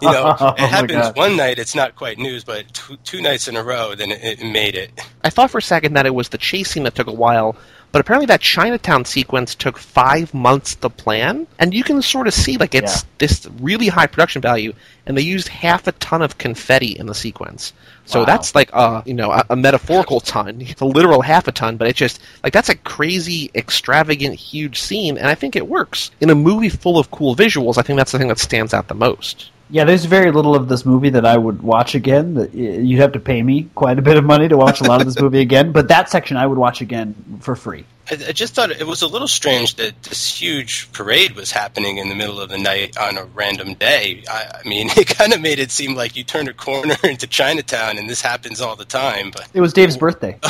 you know, Oh it my happens God. one night. It's not quite news, but two, two nights in a row, then it, it made it. I thought for a second that it was the chase scene that took a while, but apparently that Chinatown sequence took five months to plan, and you can sort of see like it's Yeah. this really high production value, and they used half a ton of confetti in the sequence. So Wow. that's like a you know a, a metaphorical ton, it's a literal half a ton, but it's just like that's a crazy, extravagant, huge scene, and I think it works in a movie full of cool visuals. I think that's the thing that stands out the most. Yeah, there's very little of this movie that I would watch again. That You'd have to pay me quite a bit of money to watch a lot of this movie again, but that section I would watch again for free. I, I just thought it was a little strange that this huge parade was happening in the middle of the night on a random day. I, I mean, it kind of made it seem like you turned a corner into Chinatown, and this happens all the time. But It was Dave's birthday.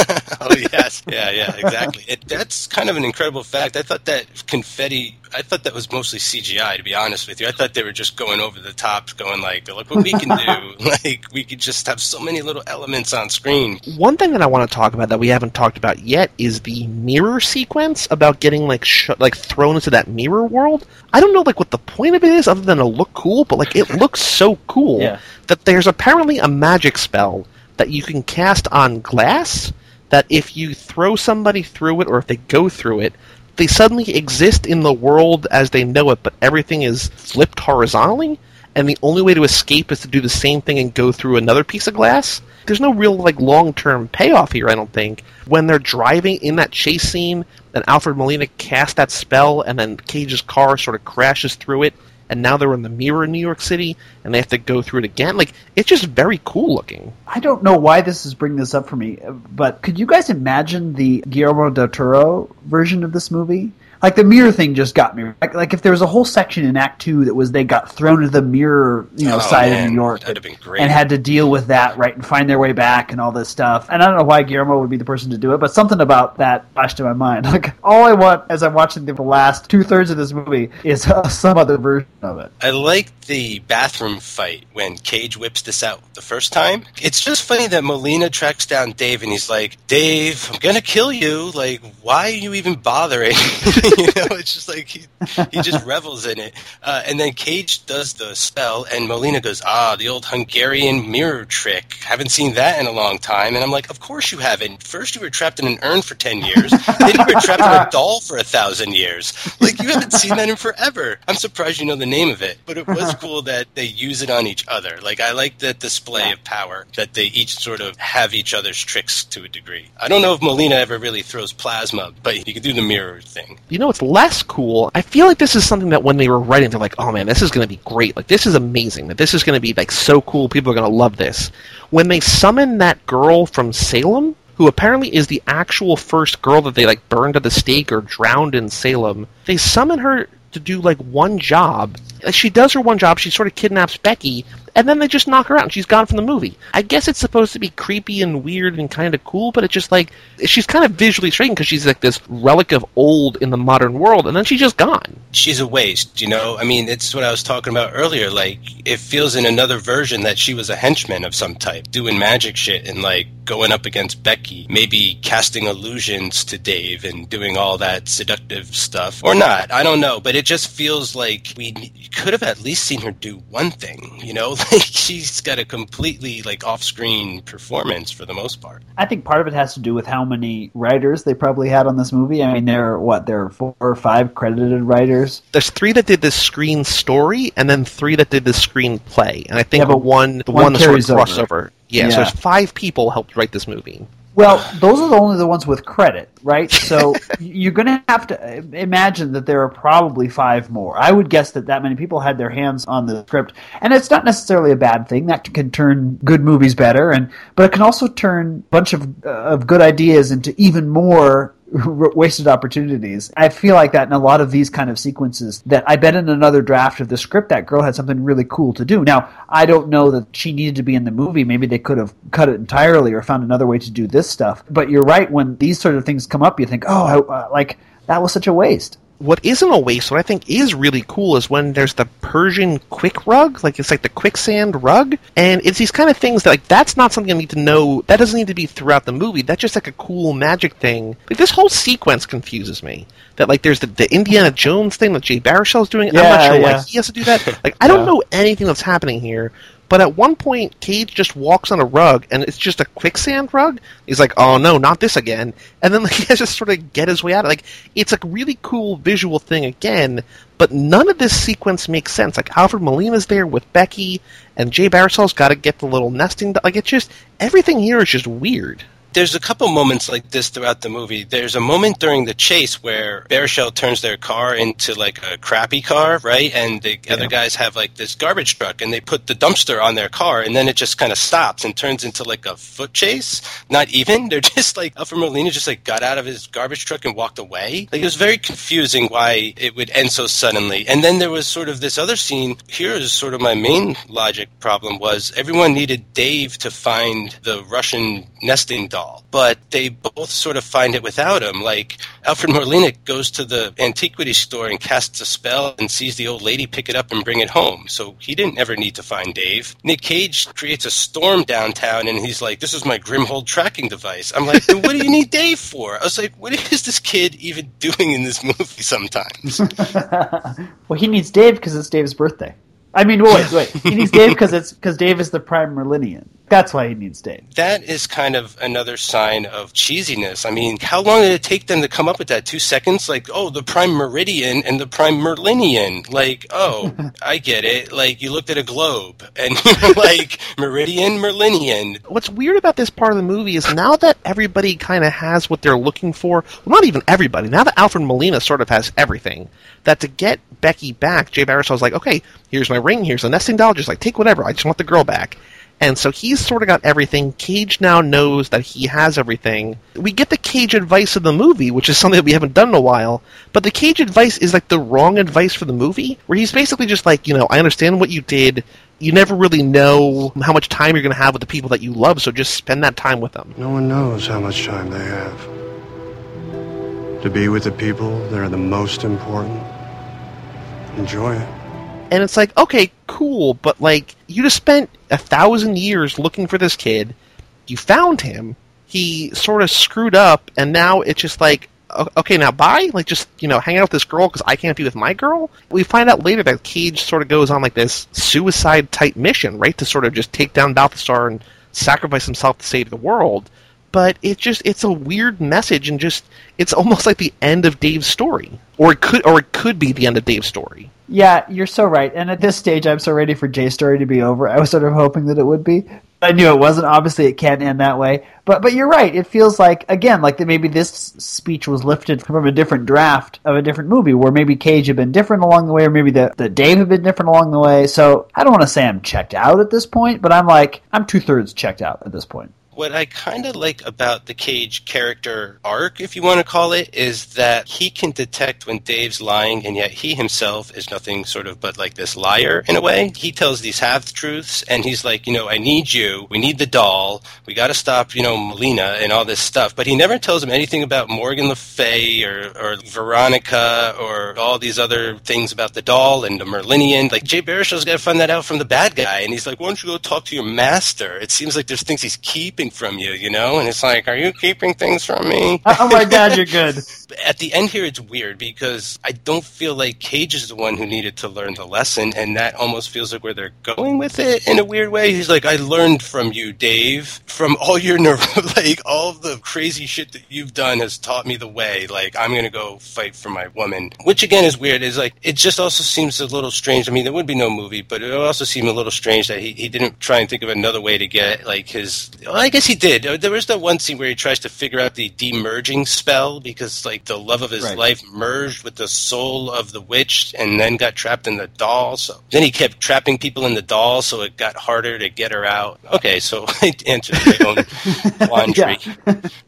oh yes, yeah, yeah, exactly. It, that's kind of an incredible fact. I thought that confetti. I thought that was mostly CGI. To be honest with you, I thought they were just going over the top, going like, "Look what we can do!" like we could just have so many little elements on screen. One thing that I want to talk about that we haven't talked about yet is the mirror sequence about getting like sh- like thrown into that mirror world. I don't know like what the point of it is other than to look cool, but like it looks so cool Yeah. that there's apparently a magic spell that you can cast on glass that if you throw somebody through it or if they go through it, they suddenly exist in the world as they know it, but everything is flipped horizontally, and the only way to escape is to do the same thing and go through another piece of glass. There's no real like long term payoff here, I don't think. When they're driving in that chase scene, and Alfred Molina casts that spell, and then Cage's car sort of crashes through it, and now they're in the mirror in New York City, and they have to go through it again. Like it's just very cool looking. I don't know why this is bringing this up for me, but could you guys imagine the Guillermo del Toro version of this movie? Like the mirror thing just got me. Like, like if there was a whole section in Act Two that was they got thrown to the mirror, you know, Oh, side man, of New York, that'd have been great. and had to deal with that, right, and find their way back and all this stuff. And I don't know why Guillermo would be the person to do it, but something about that flashed to my mind. Like all I want as I'm watching the last two thirds of this movie is uh, some other version of it. I like the bathroom fight when Cage whips this out the first time. It's just funny that Molina tracks down Dave and he's like, Dave, I'm gonna kill you. Like, why are you even bothering? you know, it's just like he, he just revels in it. Uh, and then Cage does the spell and Molina goes, ah, the old Hungarian mirror trick. Haven't seen that in a long time. And I'm like, of course you haven't. First you were trapped in an urn for 10 years. then you were trapped in a doll for a thousand years. Like, you haven't seen that in forever. I'm surprised you know the name of it. But it was cool that they use it on each other. Like, I like that display of power that they each sort of have each other's tricks to a degree. I don't know if Molina ever really throws plasma, but he can do the mirror thing. You know, it's less cool. I feel like this is something that when they were writing, they're like, "Oh man, this is going to be great! Like, this is amazing! That this is going to be like so cool. People are going to love this." When they summon that girl from Salem, who apparently is the actual first girl that they like burned at the stake or drowned in Salem, they summon her to do like one job, She does her one job. She sort of kidnaps Becky, and then they just knock her out, and she's gone from the movie. I guess it's supposed to be creepy and weird and kind of cool, but it's just like she's kind of visually striking because she's like this relic of old in the modern world, and then she's just gone. She's a waste, you know. I mean, it's what I was talking about earlier. Like, it feels in another version that she was a henchman of some type, doing magic shit and like going up against Becky, maybe casting illusions to Dave and doing all that seductive stuff, or not. I don't know, but it just feels like we could have at least seen her do one thing, you know. Like she's got a completely like off-screen performance for the most part. I think part of it has to do with how many writers they probably had on this movie. I mean, there are what there are four or five credited writers. There's three that did the screen story, and then three that did the screenplay. And I think Yeah, but one, the one one, that sort of carries over. crossed over. Yeah, Yeah. so there's five people helped write this movie. Well, those are the only the ones with credit, right? So you're going to have to imagine that there are probably five more. I would guess that that many people had their hands on the script, and it's not necessarily a bad thing. That can turn good movies better, and but it can also turn a bunch of uh, of good ideas into even more wasted opportunities. I feel like that in a lot of these kind of sequences that I bet in another draft of the script that girl had something really cool to do. Now, I don't know that she needed to be in the movie. Maybe they could have cut it entirely or found another way to do this stuff. But you're right when these sort of things come up you think, "Oh, I, uh, like that was such a waste." What isn't a waste, what I think is really cool, is when there's the Persian quick rug, like it's like the quicksand rug, and it's these kind of things that like that's not something I need to know. That doesn't need to be throughout the movie. That's just like a cool magic thing. Like this whole sequence confuses me. That like there's the, the Indiana Jones thing that Jay Baruchel's doing. I'm not sure yeah. why he has to do that. Like I don't know anything that's happening here. But at one point, Cage just walks on a rug, and it's just a quicksand rug. He's like, "Oh no, not this again!" And then like, he has to sort of get his way out. Like it's a really cool visual thing again, but none of this sequence makes sense. Like Alfred Molina's there with Becky, and Jay Baruchel's got to get the little nesting. Like it's just everything here is just weird. There's a couple moments like this throughout the movie. There's a moment during the chase where Baruchel turns their car into like a crappy car, right? And the other guys have like this garbage truck and they put the dumpster on their car and then it just kind of stops and turns into like a foot chase. Not even. They're just like Alfred Molina just like got out of his garbage truck and walked away. Like it was very confusing why it would end so suddenly. And then there was sort of this other scene. Here is sort of my main logic problem was everyone needed Dave to find the Russian nesting doll, but they both sort of find it without him. Like Alfred Molina goes to the antiquity store and casts a spell and sees the old lady pick it up and bring it home. So he didn't ever need to find Dave. Nick Cage creates a storm downtown and he's like, "This is my Grimhold tracking device." I'm like, "What do you need Dave for?" I was like, "What is this kid even doing in this movie?" Sometimes. Well, he needs Dave because it's Dave's birthday. I mean, wait, wait. He needs Dave because it's because Dave is the prime Merlinian. That's why he needs Dave. that is kind of another sign of cheesiness. I mean, how long did it take them to come up with that? Two seconds? Like, oh, the prime meridian and the prime Merlinian. Like, oh, I get it. Like, you looked at a globe and like, meridian, Merlinian. What's weird about this part of the movie is now that everybody kind of has what they're looking for, well, not even everybody, now that Alfred Molina sort of has everything, that to get Becky back, Jay Baruchel's like, okay, here's my ring, here's a nesting doll, just like, take whatever, I just want the girl back. And so he's sort of got everything. Cage now knows that he has everything. We get the Cage advice of the movie, which is something that we haven't done in a while. But the Cage advice is like the wrong advice for the movie, where he's basically just like, you know, I understand what you did. You never really know how much time you're going to have with the people that you love, so just spend that time with them. No one knows how much time they have. To be with the people that are the most important. Enjoy it. And it's like, okay, cool, but like, you just spent a thousand years looking for this kid. You found him. He sort of screwed up, and now it's just like, okay, now bye? Like, just, you know, hang out with this girl because I can't be with my girl? We find out later that Cage sort of goes on like this suicide type mission, right? To sort of just take down Balthazar and sacrifice himself to save the world. But it just, it's a weird message, and just, it's almost like the end of Dave's story. Or it could, or it could be the end of Dave's story. Yeah, you're so right. And at this stage, I'm so ready for Jay's story to be over. I was sort of hoping that it would be. I knew it wasn't. Obviously, it can't end that way. But but you're right. It feels like again like that maybe this speech was lifted from a different draft of a different movie, where maybe Cage had been different along the way, or maybe the the Dave had been different along the way. So I don't want to say I'm checked out at this point, but I'm like I'm two thirds checked out at this point. What I kind of like about the Cage character arc, if you want to call it, is that he can detect when Dave's lying, and yet he himself is nothing sort of but like this liar in a way. He tells these half truths, and he's like, you know, I need you. We need the doll. We got to stop, you know, Molina and all this stuff. But he never tells him anything about Morgan Le Fay or, or Veronica or all these other things about the doll and the Merlinian. Like Jay Baruchel's got to find that out from the bad guy, and he's like, why don't you go talk to your master? It seems like there's things he's keeping from you, you know? And it's like, are you keeping things from me? oh, oh my god, you're good. At the end here, it's weird because I don't feel like Cage is the one who needed to learn the lesson, and that almost feels like where they're going with it in a weird way. He's like, I learned from you, Dave, from all your neuro- like all the crazy shit that you've done has taught me the way. Like I'm gonna go fight for my woman, which again is weird. Is like it just also seems a little strange. I mean, there would be no movie, but it would also seem a little strange that he, he didn't try and think of another way to get like his. I guess he did. Uh, there was that one scene where he tries to figure out the demerging spell because like the love of his Right. life merged with the soul of the witch and then got trapped in the doll. So then he kept trapping people in the doll, so it got harder to get her out. Okay, so I answered my own laundry.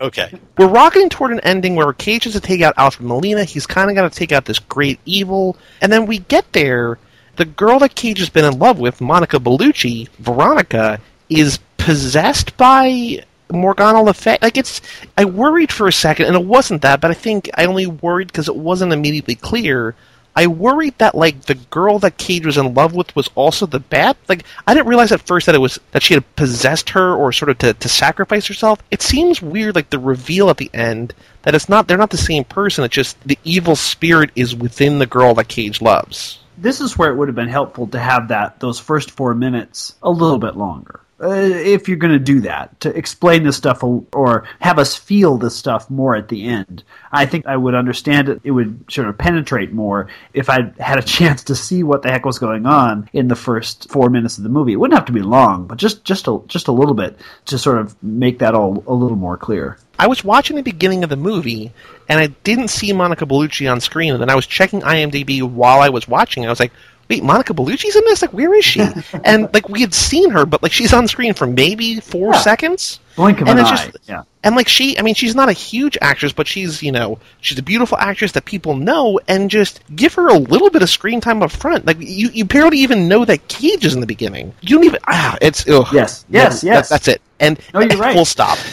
Okay. We're rocketing toward an ending where Cage has to take out Alfred Molina. He's kind of got to take out this great evil. And then we get there. The girl that Cage has been in love with, Monica Bellucci, Veronica, is possessed by Morgana Le Fay. Like, it's. I worried for a second, and it wasn't that, but I think I only worried because it wasn't immediately clear. I worried that like the girl that Cage was in love with was also the bad. Like I didn't realize at first that it was that she had possessed her or sort of to, to sacrifice herself. It seems weird, like the reveal at the end that it's not they're not the same person. It's just the evil spirit is within the girl that Cage loves. This is where it would have been helpful to have that those first four minutes a little bit longer. Uh, if you're going to do that, to explain this stuff or have us feel this stuff more at the end, I think I would understand it. It would sort of penetrate more if I had a chance to see what the heck was going on in the first four minutes of the movie. It wouldn't have to be long, but just just a, just a little bit to sort of make that all a little more clear. I was watching the beginning of the movie and I didn't see Monica Bellucci on screen, and then I was checking IMDb while I was watching. I was like, "Wait, Monica Bellucci's in this? Like, where is she?" and like we had seen her, but like she's on screen for maybe four Yeah. seconds. Blink of and an it's eye. just yeah. and like she i mean she's not a huge actress but she's you know she's a beautiful actress that people know and just give her a little bit of screen time up front like you, you barely even know that cage is in the beginning you don't even ah it's ugh. Yes, yes, That- yes. that's it and No, you're right. full stop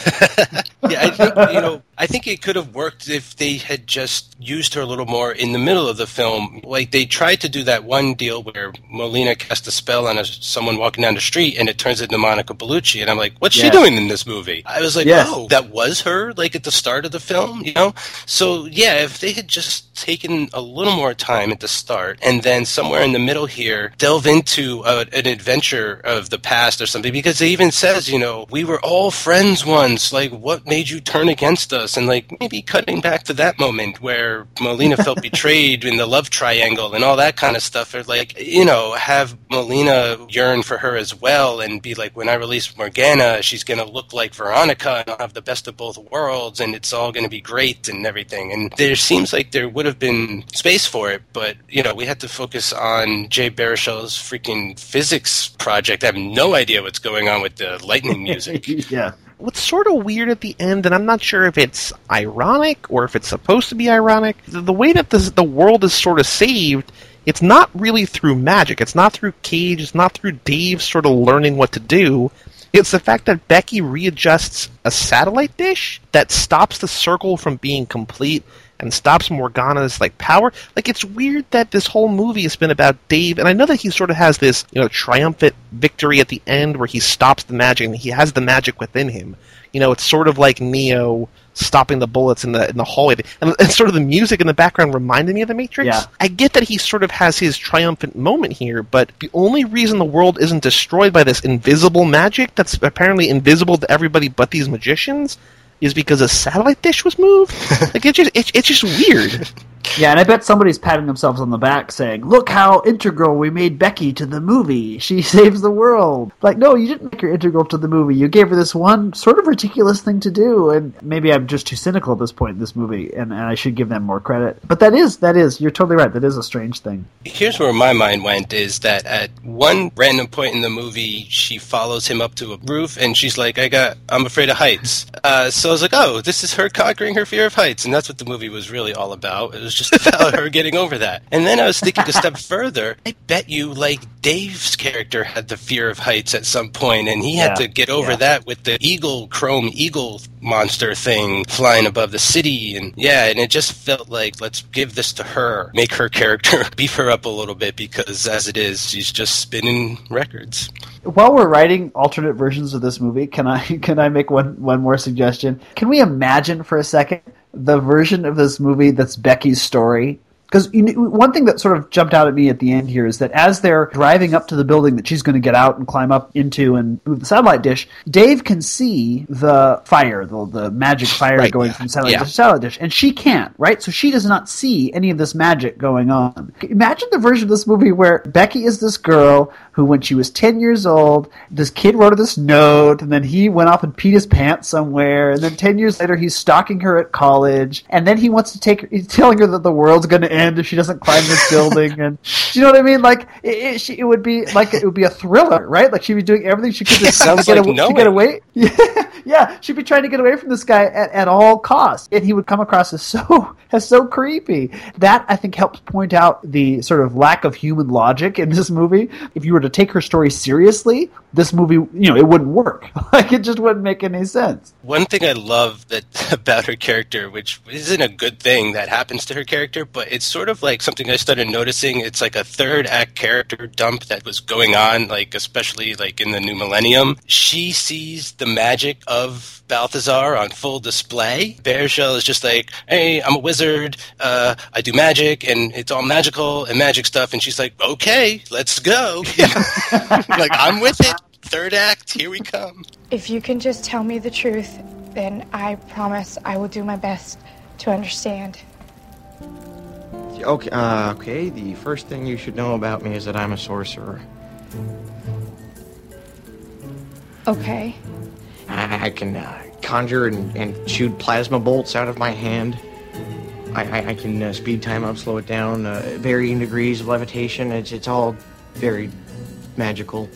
Yeah, I think you know. I think it could have worked if they had just used her a little more in the middle of the film. Like they tried to do that one deal where Molina cast a spell on a, someone walking down the street, and it turns into Monica Bellucci, and I'm like, "What's she doing in this movie?" I was like, Yes. "Oh, that was her!" Like at the start of the film, you know. So yeah, if they had just taken a little more time at the start, and then somewhere in the middle here, delve into a, an adventure of the past or something, because it even says, you know, we were all friends once. Like, what made you turn against us? And like maybe cutting back to that moment where Molina felt betrayed in the love triangle and all that kind of stuff. Or like, you know, have Molina yearn for her as well and be like, when I release Morgana, she's going to look like Veronica and I'll have the best of both worlds and it's all going to be great and everything. And there seems like there would have been space for it, but, you know, we had to focus on Jay Baruchel's freaking physics project. I have no idea what's going on with the lightning music. yeah. what's sort of weird at the end, and I'm not sure if it's ironic or if it's supposed to be ironic, the, the way that this, the world is sort of saved, it's not really through magic. It's not through Cage. It's not through Dave sort of learning what to do. It's the fact that Becky readjusts a satellite dish that stops the circle from being complete and stops Morgana's like power. Like it's weird that this whole movie has been about Dave, and I know that he sort of has this you know triumphant victory at the end where he stops the magic and he has the magic within him. You know, it's sort of like Neo stopping the bullets in the in the hallway, and, and sort of the music in the background reminded me of the Matrix. Yeah. I get that he sort of has his triumphant moment here, but the only reason the world isn't destroyed by this invisible magic that's apparently invisible to everybody but these magicians is because a satellite dish was moved. like it's just it's, it's just weird. Yeah, and I bet somebody's patting themselves on the back saying, Look how integral we made Becky to the movie. She saves the world. Like, no, you didn't make her integral to the movie. You gave her this one sort of ridiculous thing to do. And maybe I'm just too cynical at this point in this movie, and, and I should give them more credit. But that is, that is, you're totally right. That is a strange thing. Here's where my mind went is that at one random point in the movie, she follows him up to a roof and she's like, I got, I'm afraid of heights. Uh, so I was like, oh, this is her conquering her fear of heights. And that's what the movie was really all about. It was just about her getting over that. And then I was thinking a step further, I bet you, like, Dave's character had the fear of heights at some point, and he had Yeah. to get over Yeah. that with the eagle, chrome eagle monster thing flying above the city. And yeah, and it just felt like, let's give this to her, make her character, beef her up a little bit, because as it is, she's just spinning records. While we're writing alternate versions of this movie, can I can I make one one more suggestion? Can we imagine for a second the version of this movie that's Becky's story? Because one thing that sort of jumped out at me at the end here is that as they're driving up to the building that she's going to get out and climb up into and move the satellite dish, Dave can see the fire, the, the magic fire Right, going from satellite yeah. dish to satellite dish, and she can't, right? So she does not see any of this magic going on. Imagine the version of this movie where Becky is this girl who, when she was 10 years old, this kid wrote her this note, and then he went off and peed his pants somewhere, and then 10 years later, he's stalking her at college, and then he wants to take her, he's telling her that the world's going to end if she doesn't climb this building, and you know what I mean? Like, it, it, she, it would be like, it would be a thriller, right? Like, she'd be doing everything she could to, sounds get, like aw- to get away. Yeah, yeah, she'd be trying to get away from this guy at, at all costs, and he would come across as so as so creepy. That I think helps point out the sort of lack of human logic in this movie. If you were to take her story seriously, this movie, you know, it wouldn't work. Like it just wouldn't make any sense. One thing I love that about her character, which isn't a good thing that happens to her character, but it's sort of like something I started noticing. It's like a third act character dump that was going on, like especially like in the new millennium. She sees the magic of Balthazar on full display. Baruchel is just like, "Hey, I'm a wizard. Uh, I do magic, and it's all magical and magic stuff." And she's like, "Okay, let's go." like I'm with it. Third act, here we come. If you can just tell me the truth, then I promise I will do my best to understand. Okay, uh, okay, the first thing you should know about me is that I'm a sorcerer. Okay. I, I can uh, conjure and, and shoot plasma bolts out of my hand. I, I, I can uh, speed time up, slow it down, uh, varying degrees of levitation. It's, it's all very magical.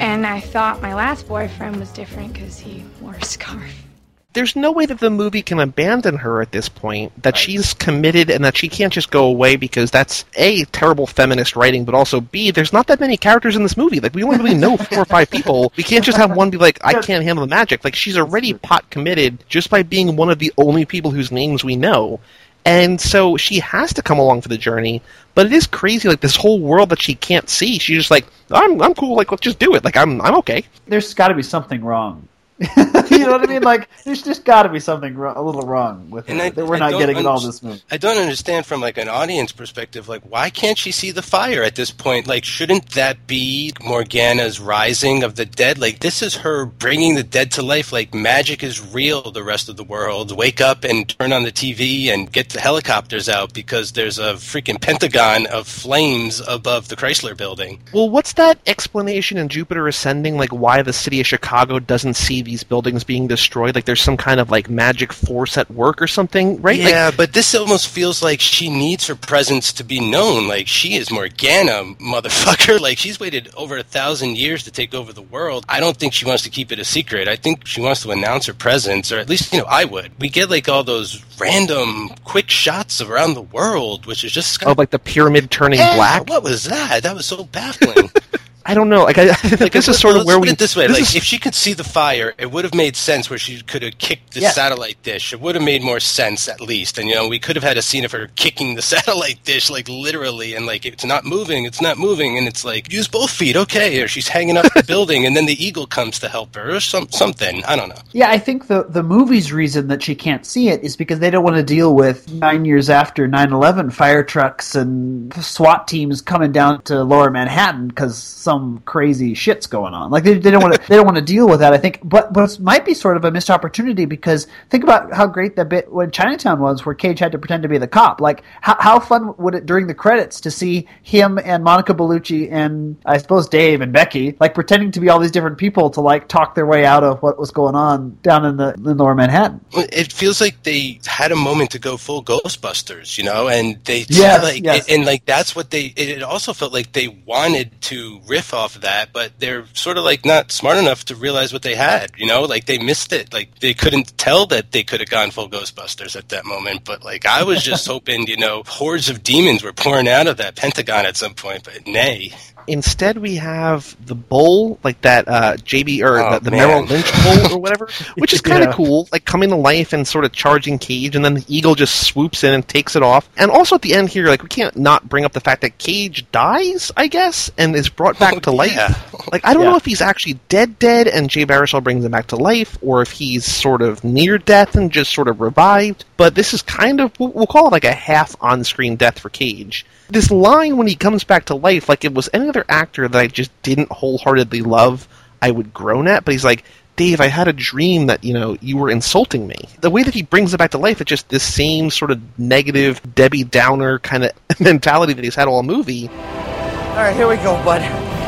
And I thought my last boyfriend was different because he wore a scarf. There's no way that the movie can abandon her at this point. That she's committed and that she can't just go away because that's a terrible feminist writing, but also b there's not that many characters in this movie. Like we only really know four or five people. We can't just have one be like, I can't handle the magic. Like she's already pot committed just by being one of the only people whose names we know. And so she has to come along for the journey, but it is crazy. Like this whole world that she can't see, she's just like, I'm, I'm cool. Like let's just do it. Like I'm, I'm okay. There's got to be something wrong. you know what I mean? Like there's just got to be something wro- a little wrong with And her I- that we're I not don't getting in all this movie. I don't understand from like an audience perspective, like why can't she see the fire at this point? Like, shouldn't that be Morgana's rising of the dead? Like, this is her bringing the dead to life. Like, magic is real. The rest of the world wake up and turn on the TV and get the helicopters out because there's a freaking pentagon of flames above the Chrysler Building. Well, what's that explanation in Jupiter Ascending? Like why the city of Chicago doesn't see these buildings being destroyed? Like there's some kind of like magic force at work or something, right? Like, Yeah, but this almost feels like she needs her presence to be known. Like she is Morgana, motherfucker. Like she's waited over a thousand years to take over the world. I don't think she wants to keep it a secret. I think she wants to announce her presence, or at least you know I would. We get like all those random quick shots around the world, which is just kind oh, like the pyramid turning yeah, black. What was that? That was so baffling. I don't know. Like I, I Like, this is sort of let's where put we. it this way: this like is- if she could see the fire, it would have made sense where she could have kicked the Yeah. satellite dish. It would have made more sense at least, and you know we could have had a scene of her kicking the satellite dish like literally, and like it's not moving, it's not moving, and it's like use both feet, okay? Or she's hanging up the building, and then the eagle comes to help her, or some something. I don't know. Yeah, I think the the movie's reason that she can't see it is because they don't want to deal with nine years after 9-11 fire trucks and SWAT teams coming down to Lower Manhattan because some some crazy shit's going on. Like they, they don't want to they don't want to deal with that. I think, but but it might be sort of a missed opportunity because think about how great that bit when Chinatown was, where Cage had to pretend to be the cop. Like how how fun would it during the credits to see him and Monica Bellucci and I suppose Dave and Becky like pretending to be all these different people to like talk their way out of what was going on down in the in lower Manhattan. It feels like they had a moment to go full Ghostbusters, you know, and they yeah like yes. and like that's what they. It also felt like they wanted to riff off of that, but they're sort of like not smart enough to realize what they had, you know, like they missed it. Like they couldn't tell that they could have gone full Ghostbusters at that moment. But like I was just hoping, you know, hordes of demons were pouring out of that Pentagon at some point, but nay. Instead, we have the bowl, like that uh, JB or Oh, the, the. Merrill Lynch bowl or whatever, which is kind of Yeah. cool, like coming to life and sort of charging Cage, and then the eagle just swoops in and takes it off. And also at the end here, like we can't not bring up the fact that Cage dies, I guess, and is brought back Oh, to life. yeah. Like I don't Yeah. know if he's actually dead, dead, and Jay Baruchel brings him back to life, or if he's sort of near death and just sort of revived. But this is kind of we'll we'll call it like a half on-screen death for Cage. This line when he comes back to life, like it was any other actor that I just didn't wholeheartedly love, I would groan at. But he's like. Dave, I had a dream that, you know, you were insulting me. The way that he brings it back to life, it's just this same sort of negative Debbie Downer kind of mentality that he's had all movie. All right, here we go, bud.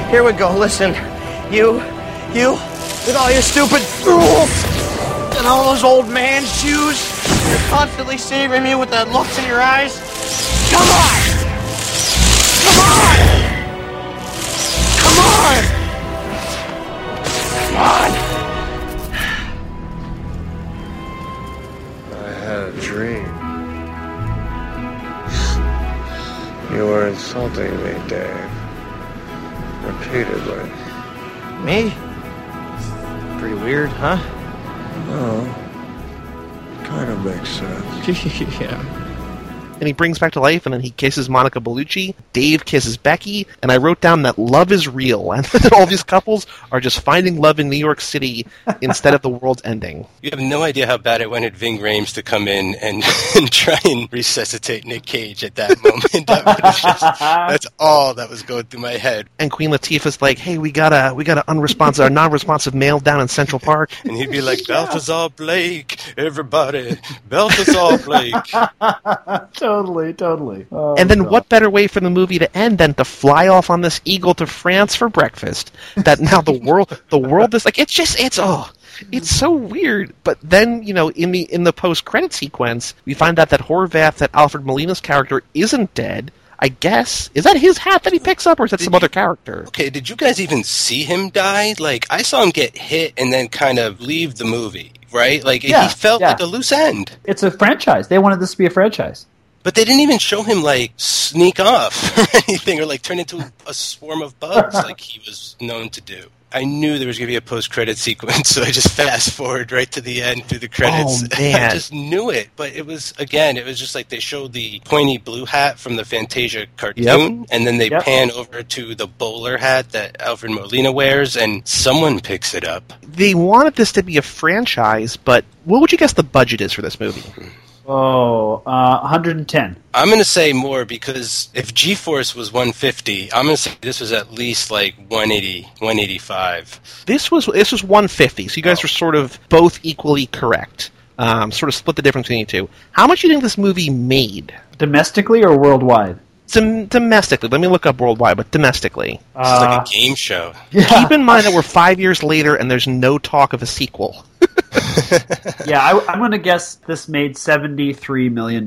Here we go. Listen, you, you, with all your stupid rules and all those old man shoes, you're constantly saving me with that looks in your eyes. Come on! Come on! Come on! Come on! I had a dream. You were insulting me, Dave. Repeatedly. Me? Pretty weird, huh? No. Kind of makes sense. yeah. And he brings back to life, and then he kisses Monica Bellucci. Dave kisses Becky, and I wrote down that love is real, and all these couples are just finding love in New York City instead of the world's ending. You have no idea how bad it wanted Ving Rhames to come in and, and try and resuscitate Nick Cage at that moment. That just, that's all that was going through my head. And Queen Latifah's like, "Hey, we got a we got an unresponsive, or non-responsive male down in Central Park." And he'd be like, Balthazar Blake, everybody, Balthazar Blake. Totally, totally. Oh, and then God. what better way for the movie to end than to fly off on this eagle to France for breakfast? That now the world the world is like it's just it's oh it's so weird. But then, you know, in the in the post credit sequence, we find out that Horvath, that Alfred Molina's character, isn't dead. I guess is that his hat that he picks up, or is that some other character? Okay, did you guys even see him die? Like, I saw him get hit and then kind of leave the movie, right? Like, Yeah, he felt yeah. like a loose end. It's a franchise. They wanted this to be a franchise. But they didn't even show him, like, sneak off or anything or, like, turn into a swarm of bugs like he was known to do. I knew there was going to be a post credit sequence, so I just fast forward right to the end through the credits. Oh, man. I just knew it. But it was, again, it was just like they showed the pointy blue hat from the Fantasia cartoon, and then they Yep. pan over to the bowler hat that Alfred Molina wears, and someone picks it up. They wanted this to be a franchise, but what would you guess the budget is for this movie? Hmm. Oh, uh, 110. I'm going to say more because if G Force was 150, I'm going to say this was at least like 180, 185. This was this was 150, so you guys were sort of both equally correct. Um, sort of split the difference between you two. How much do you think this movie made? Domestically or worldwide? Dom- domestically, let me look up worldwide, but domestically. This is like a game show. Keep in mind that we're five years later and there's no talk of a sequel. Yeah, I, I'm going to guess this made $73 million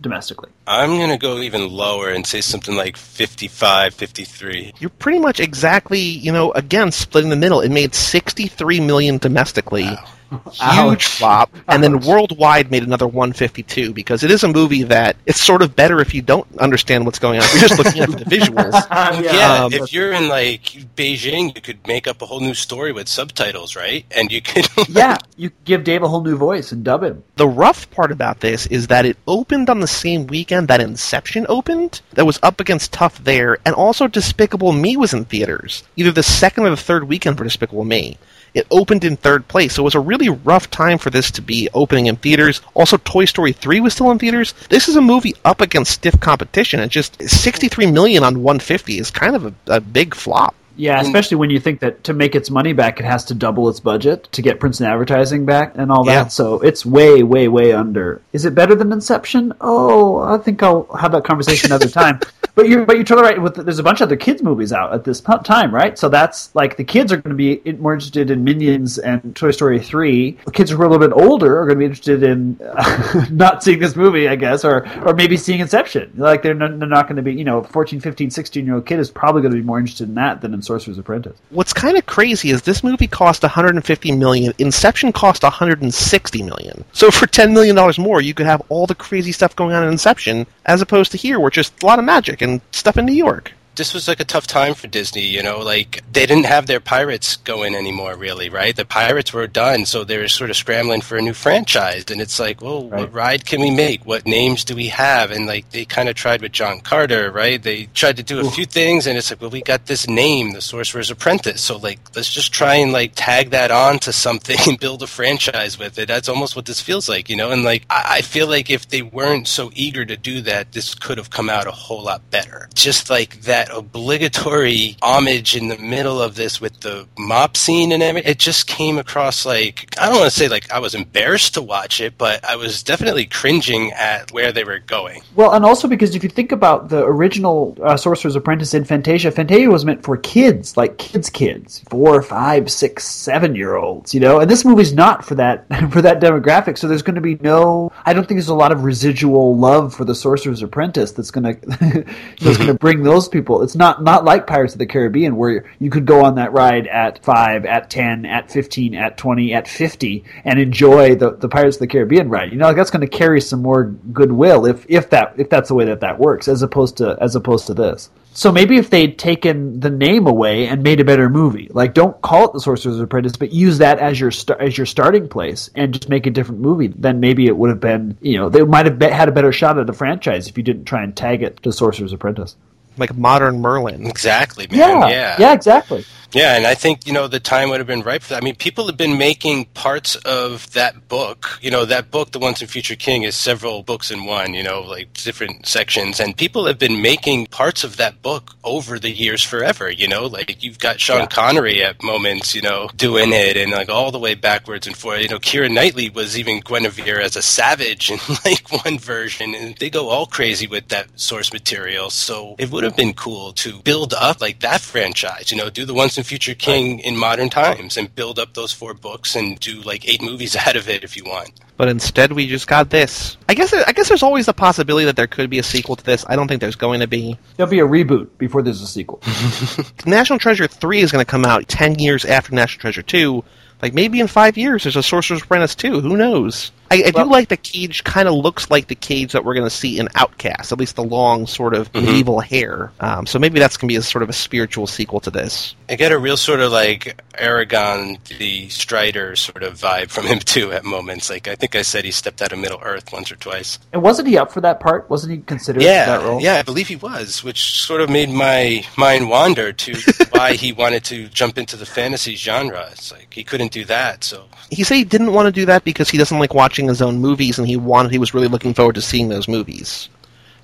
domestically. I'm going to go even lower and say something like 55, 53. You're pretty much exactly, you know, again splitting the middle. It made 63 million domestically. Huge Ouch. flop, and then worldwide made another 152 because it is a movie that it's sort of better if you don't understand what's going on. If you're just looking at the visuals. Yeah, Um, if you're in like Beijing, you could make up a whole new story with subtitles, right? And you could. Yeah, you give Dave a whole new voice and dub him. The rough part about this is that it opened on the same weekend that Inception opened, that was up against Tough there, and also Despicable Me was in theaters, either the second or the third weekend for Despicable Me. It opened in third place, so it was a really rough time for this to be opening in theaters. Also, Toy Story 3 was still in theaters. This is a movie up against stiff competition, and just 63 million on 150 is kind of a, a big flop. Yeah, especially when you think that to make its money back, it has to double its budget to get prints and advertising back and all that. Yeah. So it's way, way, way under. Is it better than Inception? Oh, I think I'll have that conversation another time. But you're, but you're totally right. With there's a bunch of other kids movies out at this time, right? So that's like the kids are going to be more interested in Minions and Toy Story three. The kids who are a little bit older are going to be interested in uh, not seeing this movie, I guess, or or maybe seeing Inception. Like they're not, they're not going to be, you know, 14, 15, 16 year old kid is probably going to be more interested in that than in Sorcerer's Apprentice. What's kind of crazy is this movie cost 150 million. Inception cost 160 million. So for 10 million dollars more, you could have all the crazy stuff going on in Inception, as opposed to here, where it's just a lot of magic and stuff in New York. This was like a tough time for Disney, you know, like they didn't have their pirates going anymore really, right? The pirates were done, so they were sort of scrambling for a new franchise and it's like, well, what ride can we make? What names do we have? And like they kind of tried with John Carter, right? They tried to do a few things and it's like, well, we got this name, The Sorcerer's Apprentice. So like let's just try and like tag that on to something and build a franchise with it. That's almost what this feels like, you know? And like I I feel like if they weren't so eager to do that, this could have come out a whole lot better. Just like that obligatory homage in the middle of this with the mop scene and everything, it just came across like I don't want to say like I was embarrassed to watch it, but I was definitely cringing at where they were going. Well, and also because if you think about the original uh, Sorcerer's Apprentice in Fantasia, Fantasia was meant for kids, like kids, kids, four, five, six, seven year olds, you know. And this movie's not for that for that demographic. So there's going to be no. I don't think there's a lot of residual love for the Sorcerer's Apprentice that's going to that's going to bring those people. It's not not like Pirates of the Caribbean where you could go on that ride at five, at ten, at fifteen, at twenty, at fifty, and enjoy the, the Pirates of the Caribbean ride. You know, like that's going to carry some more goodwill if if that if that's the way that that works, as opposed to as opposed to this. So maybe if they'd taken the name away and made a better movie, like don't call it The Sorcerer's Apprentice, but use that as your sta- as your starting place and just make a different movie, then maybe it would have been, you know, they might have be- had a better shot at the franchise if you didn't try and tag it to Sorcerer's Apprentice. Like modern Merlin. Exactly, man. Yeah, yeah. yeah, exactly. Yeah, and I think, you know, the time would have been ripe for that. I mean, people have been making parts of that book. You know, that book, The Once and Future King, is several books in one, you know, like different sections. And people have been making parts of that book over the years forever, you know? Like, you've got Sean Yeah. Connery at moments, you know, doing it, and like all the way backwards and forward. You know, Keira Knightley was even Guinevere as a savage in like one version, and they go all crazy with that source material. So it would have been cool to build up like that franchise, you know, do the Once and Future King in modern times and build up those four books and do like eight movies out of it if you want. But instead, we just got this. I guess. I guess there's always the possibility that there could be a sequel to this. I don't think there's going to be. There'll be a reboot before there's a sequel. National Treasure 3 is going to come out 10 years after National Treasure 2. Like, maybe in five years there's a Sorcerer's Apprentice 2. Who knows? I, I do like the cage kind of looks like the cage that we're going to see in Outcast, at least the long, sort of medieval hair. Um, so maybe that's going to be a sort of a spiritual sequel to this. I get a real sort of like Aragorn the Strider sort of vibe from him too at moments. Like I think I said he stepped out of Middle Earth once or twice. and wasn't he up for that part? Wasn't he considered for that Yeah, role? yeah, I believe he was, which sort of made my mind wander to why he wanted to jump into the fantasy genre. It's like he couldn't do that, so He said he didn't want to do that because he doesn't like watching his own movies, and he wanted he was really looking forward to seeing those movies.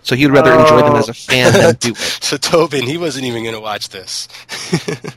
So he'd rather enjoy them as a fan than oh. do it. so Tobin, he wasn't even going to watch this.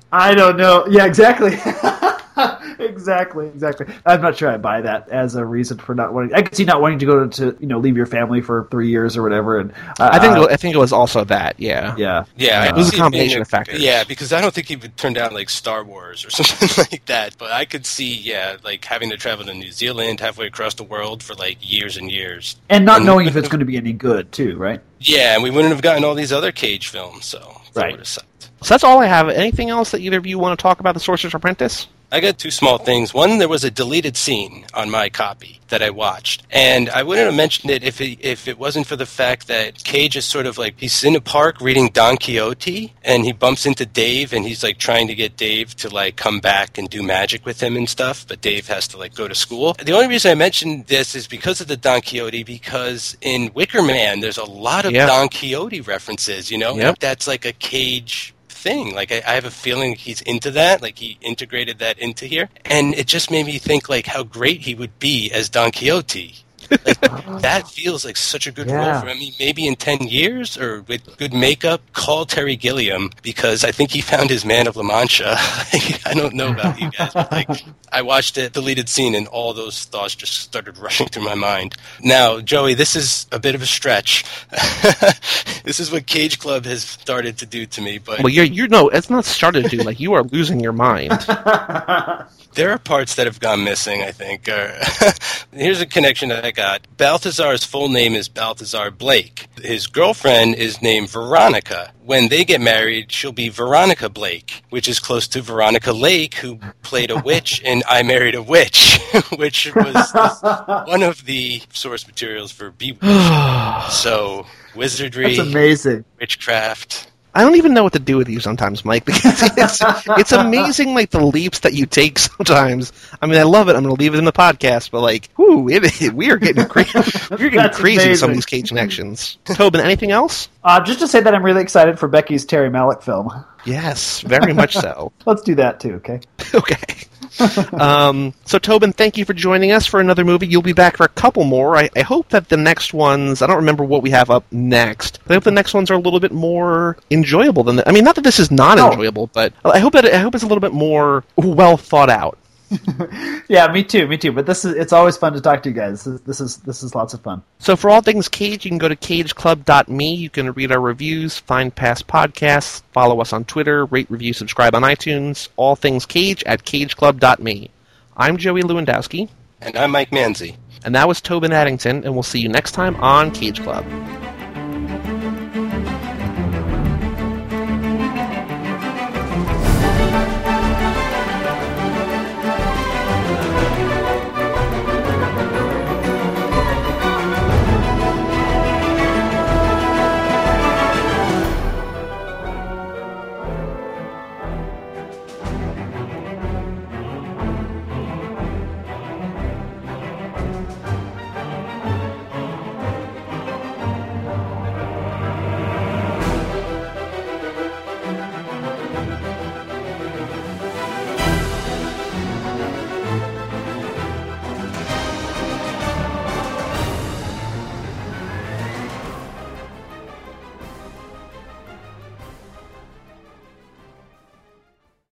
I don't know. Yeah, exactly. exactly, exactly. I'm not sure I buy that as a reason for not wanting. I could see not wanting to go to, you know leave your family for three years or whatever. And uh, I think I think it was also that. Yeah. yeah, Yeah, I It was a combination being of factors. Yeah, because I don't think he would turn down like Star Wars or something like that. But I could see, yeah, like having to travel to New Zealand, halfway across the world for like years and years. and not knowing if it's going to be any good too, right? Yeah, and we wouldn't have gotten all these other Cage films, so that Right. would have sucked. So that's all I have. Anything else that either of you want to talk about the Sorcerer's Apprentice? I got two small things. One, there was a deleted scene on my copy that I watched, and I wouldn't have mentioned it if it, if it wasn't for the fact that Cage is sort of like he's in a park reading Don Quixote, and he bumps into Dave, and he's like trying to get Dave to like come back and do magic with him and stuff, but Dave has to like go to school. The only reason I mentioned this is because of the Don Quixote, because in Wicker Man, there's a lot of Yeah. Don Quixote references. You know, Yep. that's like a Cage thing. Like I, I have a feeling he's into that. Like he integrated that into here, and it just made me think like how great he would be as Don Quixote. Like, that feels like such a good Yeah. role for him. I mean, maybe in 10 years or with good makeup, call Terry Gilliam because I think he found his man of La Mancha. I don't know about you guys, but like, I watched it, deleted scene, and all those thoughts just started rushing through my mind. Now, Joey, this is a bit of a stretch. this is what Cage Club has started to do to me, but Well, you're you know it's not started to do. like you are losing your mind. There are parts that have gone missing, I think. Uh, here's a connection that I Balthazar's full name is Balthazar Blake. His girlfriend is named Veronica. When they get married, she'll be Veronica Blake, which is close to Veronica Lake, who played a witch in I Married a Witch, which was this- one of the source materials for Bewitched. so, wizardry, That's amazing. witchcraft. I don't even know what to do with you sometimes, Mike, because it's, it's amazing, like, the leaps that you take sometimes. I mean, I love it. I'm going to leave it in the podcast, but, like, whoo, it, we are getting, cra- we're getting crazy with some of these Cage connections. Tobin, anything else? Uh, just to say that I'm really excited for Becky's Terry Malick film. Yes, very much so. Let's do that too, okay? okay. Um, so, Tobin, thank you for joining us for another movie. You'll be back for a couple more. I, I hope that the next ones, I don't remember what we have up next, but I hope the next ones are a little bit more enjoyable than the, I mean, not that this is not No. enjoyable, but I hope that I hope it's a little bit more well thought out. Yeah, me too, me too. But this is it's always fun to talk to you guys. This is this is, this is lots of fun. So for all things Cage, you can go to cageclub.me. You can read our reviews, find past podcasts, follow us on Twitter, rate, review, subscribe on iTunes. All things Cage at cageclub.me. I'm Joey Lewandowski, And I'm Mike Manzi. and that was Tobin Addington, and we'll see you next time on Cage Club.